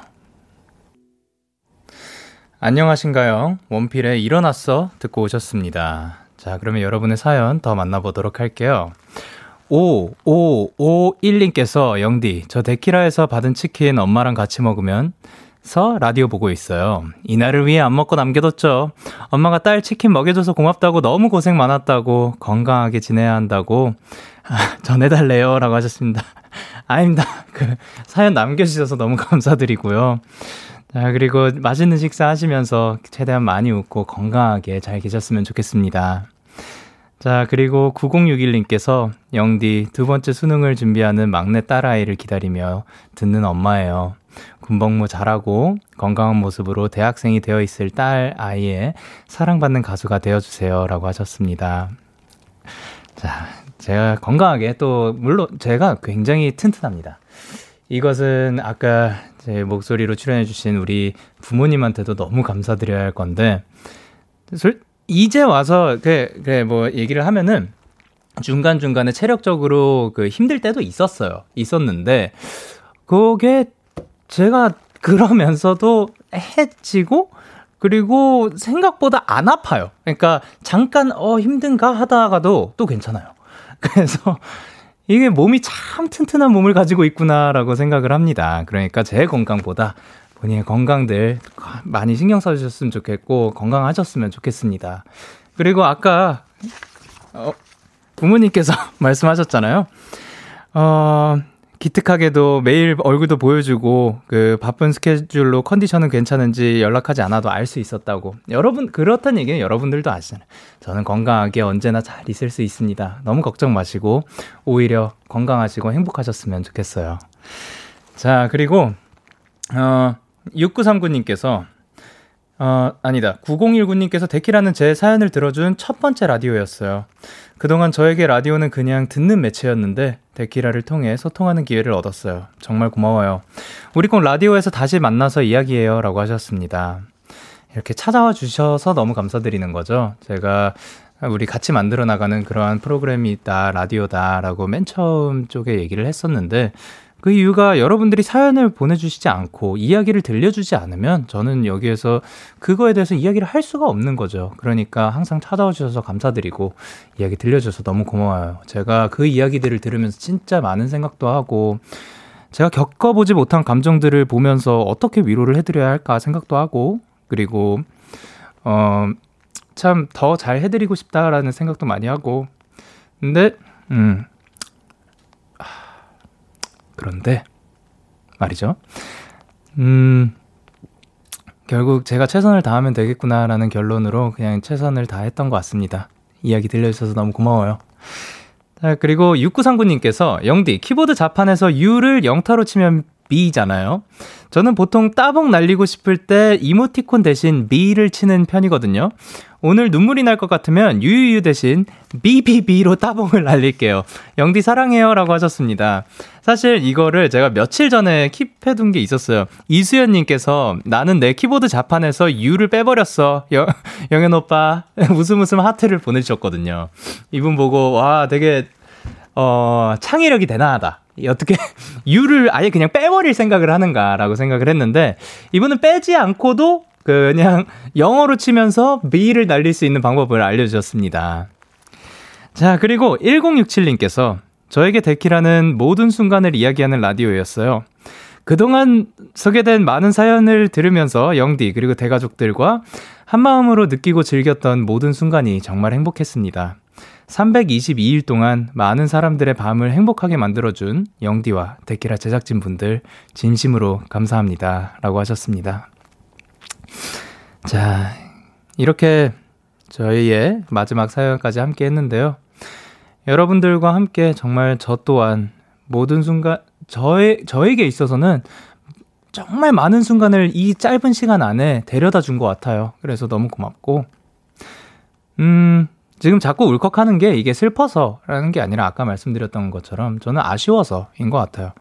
안녕하신가요? 원필의 일어났어? 듣고 오셨습니다. 자, 그러면 여러분의 사연 더 만나보도록 할게요. 5551님께서 영디, 저 데키라에서 받은 치킨 엄마랑 같이 먹으면 서 라디오 보고 있어요. 이날을 위해 안 먹고 남겨뒀죠. 엄마가 딸 치킨 먹여줘서 고맙다고 너무 고생 많았다고 건강하게 지내야 한다고 아, (laughs) 전해달래요 라고 하셨습니다. (laughs) 아닙니다. (laughs) 그 사연 남겨주셔서 너무 감사드리고요. 자, 그리고 맛있는 식사 하시면서 최대한 많이 웃고 건강하게 잘 계셨으면 좋겠습니다. 자, 그리고 9061님께서 영디 두 번째 수능을 준비하는 막내 딸아이를 기다리며 듣는 엄마예요. 군복무 잘하고 건강한 모습으로 대학생이 되어 있을 딸 아이의 사랑받는 가수가 되어주세요. 라고 하셨습니다. 자, 제가 건강하게 또, 물론 제가 굉장히 튼튼합니다. 이것은 아까 제 목소리로 출연해주신 우리 부모님한테도 너무 감사드려야 할 건데, 이제 와서, 그, 그, 뭐, 얘기를 하면은, 중간 중간에 체력적으로 그 힘들 때도 있었어요. 있었는데, 그게 제가 그러면서도 해지고 그리고 생각보다 안 아파요. 그러니까 잠깐 어 힘든가 하다가도 또 괜찮아요. 그래서 이게 몸이 참 튼튼한 몸을 가지고 있구나라고 생각을 합니다. 그러니까 제 건강보다 본인의 건강들 많이 신경 써주셨으면 좋겠고 건강하셨으면 좋겠습니다. 그리고 아까 어, 부모님께서 (laughs) 말씀하셨잖아요. 어, 기특하게도 매일 얼굴도 보여주고 그 바쁜 스케줄로 컨디션은 괜찮은지 연락하지 않아도 알 수 있었다고. 여러분 그렇다는 얘기는 여러분들도 아시잖아요. 저는 건강하게 언제나 잘 있을 수 있습니다. 너무 걱정 마시고 오히려 건강하시고 행복하셨으면 좋겠어요. 자, 그리고 어 6939님께서 어, 아니다. 9019님께서 데키라는 제 사연을 들어준 첫 번째 라디오였어요. 그동안 저에게 라디오는 그냥 듣는 매체였는데, 데키라를 통해 소통하는 기회를 얻었어요. 정말 고마워요. 우리 꼭 라디오에서 다시 만나서 이야기해요. 라고 하셨습니다. 이렇게 찾아와 주셔서 너무 감사드리는 거죠. 제가 우리 같이 만들어 나가는 그러한 프로그램이 있다, 라디오다 라고 맨 처음 쪽에 얘기를 했었는데 그 이유가 여러분들이 사연을 보내주시지 않고 이야기를 들려주지 않으면 저는 여기에서 그거에 대해서 이야기를 할 수가 없는 거죠. 그러니까 항상 찾아와 주셔서 감사드리고 이야기 들려줘서 너무 고마워요. 제가 그 이야기들을 들으면서 진짜 많은 생각도 하고 제가 겪어보지 못한 감정들을 보면서 어떻게 위로를 해드려야 할까 생각도 하고 그리고 어, 참 더 잘 해드리고 싶다라는 생각도 많이 하고 근데 음 그런데 말이죠. 음, 결국 제가 최선을 다하면 되겠구나라는 결론으로 그냥 최선을 다했던 것 같습니다. 이야기 들려주셔서 너무 고마워요. 자, 그리고 6939님께서 영디, 키보드 자판에서 U를 영타로 치면 B잖아요. 저는 보통 따봉 날리고 싶을 때 이모티콘 대신 B를 치는 편이거든요. 오늘 눈물이 날 것 같으면 유유유 대신 BBB로 따봉을 날릴게요. 영디 사랑해요 라고 하셨습니다. 사실 이거를 제가 며칠 전에 킵해둔 게 있었어요. 이수연님께서 나는 내 키보드 자판에서 U를 빼버렸어. 영, 영현 오빠 (laughs) 웃음 웃음 하트를 보내주셨거든요. 이분 보고 와 되게 어, 창의력이 대단하다. 어떻게 (laughs) U를 아예 그냥 빼버릴 생각을 하는가라고 생각을 했는데 이분은 빼지 않고도 그냥 영어로 치면서 B를 날릴 수 있는 방법을 알려주셨습니다. 자, 그리고 1067님께서 저에게 데키라는 모든 순간을 이야기하는 라디오였어요. 그동안 소개된 많은 사연을 들으면서 영디 그리고 대가족들과 한마음으로 느끼고 즐겼던 모든 순간이 정말 행복했습니다. 322일 동안 많은 사람들의 밤을 행복하게 만들어준 영디와 데키라 제작진분들 진심으로 감사합니다. 라고 하셨습니다. 자, 이렇게 저희의 마지막 사연까지 함께 했는데요. 여러분들과 함께 정말 저 또한 모든 순간, 저의, 저에게 있어서는 정말 많은 순간을 이 짧은 시간 안에 데려다 준 것 같아요. 그래서 너무 고맙고, 음, 지금 자꾸 울컥하는 게 이게 슬퍼서라는 게 아니라 아까 말씀드렸던 것처럼 저는 아쉬워서인 것 같아요.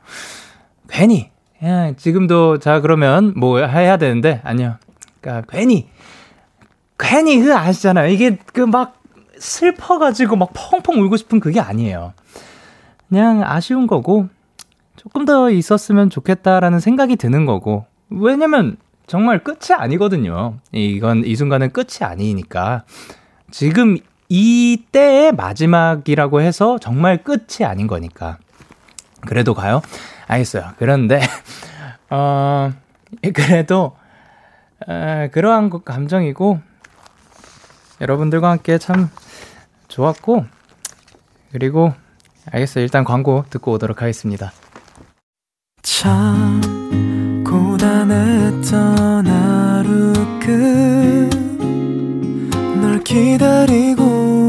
괜히 예, 지금도 자 그러면 뭐 해야 되는데 아니요. 그러니까 괜히 괜히 그 아시잖아요. 이게 그 막 슬퍼가지고 막 펑펑 울고 싶은 그게 아니에요. 그냥 아쉬운 거고 조금 더 있었으면 좋겠다라는 생각이 드는 거고 왜냐면 정말 끝이 아니거든요. 이건 이 순간은 끝이 아니니까 지금 이때의 마지막이라고 해서 정말 끝이 아닌 거니까. 그래도 가요? 알겠어요. 그런데, (laughs) 어, 그래도, 에, 그러한 감정이고, 여러분들과 함께 참 좋았고, 그리고, 알겠어요. 일단 광고 듣고 오도록 하겠습니다. 참, 고단했던 하루 끝, 널 기다리고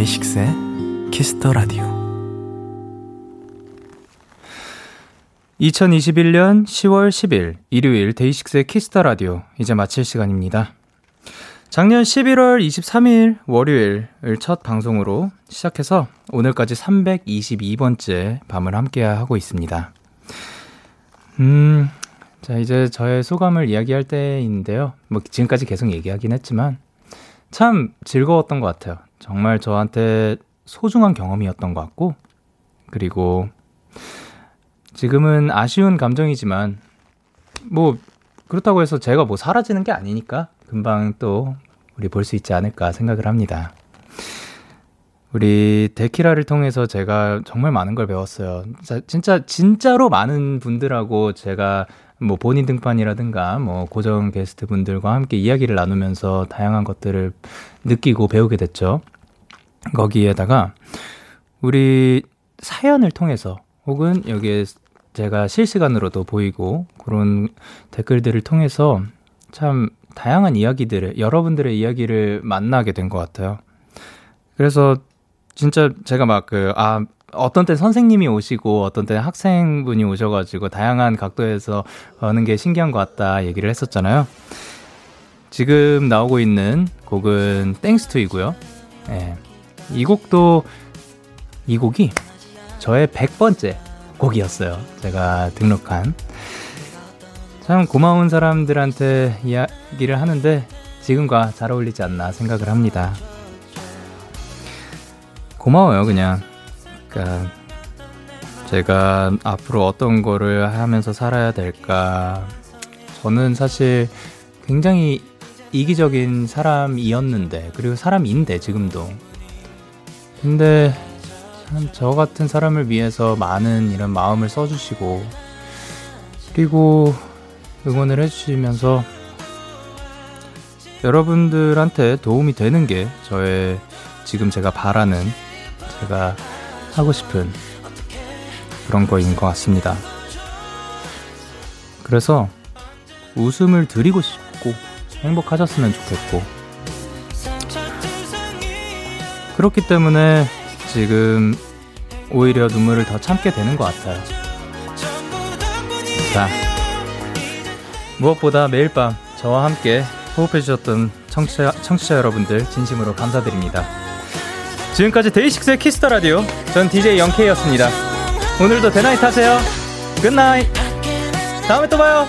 데이식스의 Kiss the Radio 2021년 10월 10일 일요일 데이식스의 Kiss the Radio 이제 마칠 시간입니다. 작년 11월 23일 월요일을 첫 방송으로 시작해서 오늘까지 322번째 밤을 함께 하고 있습니다. 음, 자, 이제 저의 소감을 이야기할 때인데요. 뭐, 지금까지 계속 얘기하긴 했지만, 참 즐거웠던 것 같아요. 정말 저한테 소중한 경험이었던 것 같고, 그리고 지금은 아쉬운 감정이지만, 뭐, 그렇다고 해서 제가 뭐 사라지는 게 아니니까, 금방 또 우리 볼 수 있지 않을까 생각을 합니다. 우리 데키라를 통해서 제가 정말 많은 걸 배웠어요. 진짜, 진짜로 많은 분들하고 제가 뭐 본인 등판이라든가 뭐 고정 게스트 분들과 함께 이야기를 나누면서 다양한 것들을 느끼고 배우게 됐죠. 거기에다가 우리 사연을 통해서 혹은 여기에 제가 실시간으로도 보이고 그런 댓글들을 통해서 참 다양한 이야기들을, 여러분들의 이야기를 만나게 된 것 같아요. 그래서 진짜 제가 막 그, 아, 어떤 때 선생님이 오시고 어떤 때 학생분이 오셔가지고 다양한 각도에서 하는 게 신기한 것 같다 얘기를 했었잖아요. 지금 나오고 있는 곡은 땡스투이고요. 예. 이 곡도 이 곡이 저의 100번째 곡이었어요. 제가 등록한. 참 고마운 사람들한테 이야기를 하는데 지금과 잘 어울리지 않나 생각을 합니다. 고마워요, 그냥. 그러니까 제가 앞으로 어떤 거를 하면서 살아야 될까. 저는 사실 굉장히 이기적인 사람이었는데, 그리고 사람인데, 지금도. 근데 참저 같은 사람을 위해서 많은 이런 마음을 써주시고, 그리고 응원을 해주시면서 여러분들한테 도움이 되는 게 저의 지금 제가 바라는 제가 하고 싶은 그런 거인 것 같습니다. 그래서 웃음을 드리고 싶고 행복하셨으면 좋겠고 그렇기 때문에 지금 오히려 눈물을 더 참게 되는 것 같아요. 자, 무엇보다 매일 밤 저와 함께 호흡해주셨던 청취자, 청취자 여러분들 진심으로 감사드립니다. 지금까지 데이식스의 Kiss the Radio 전 DJ 영케이였습니다. 오늘도 대나잇 하세요. 굿나잇. 다음에 또 봐요.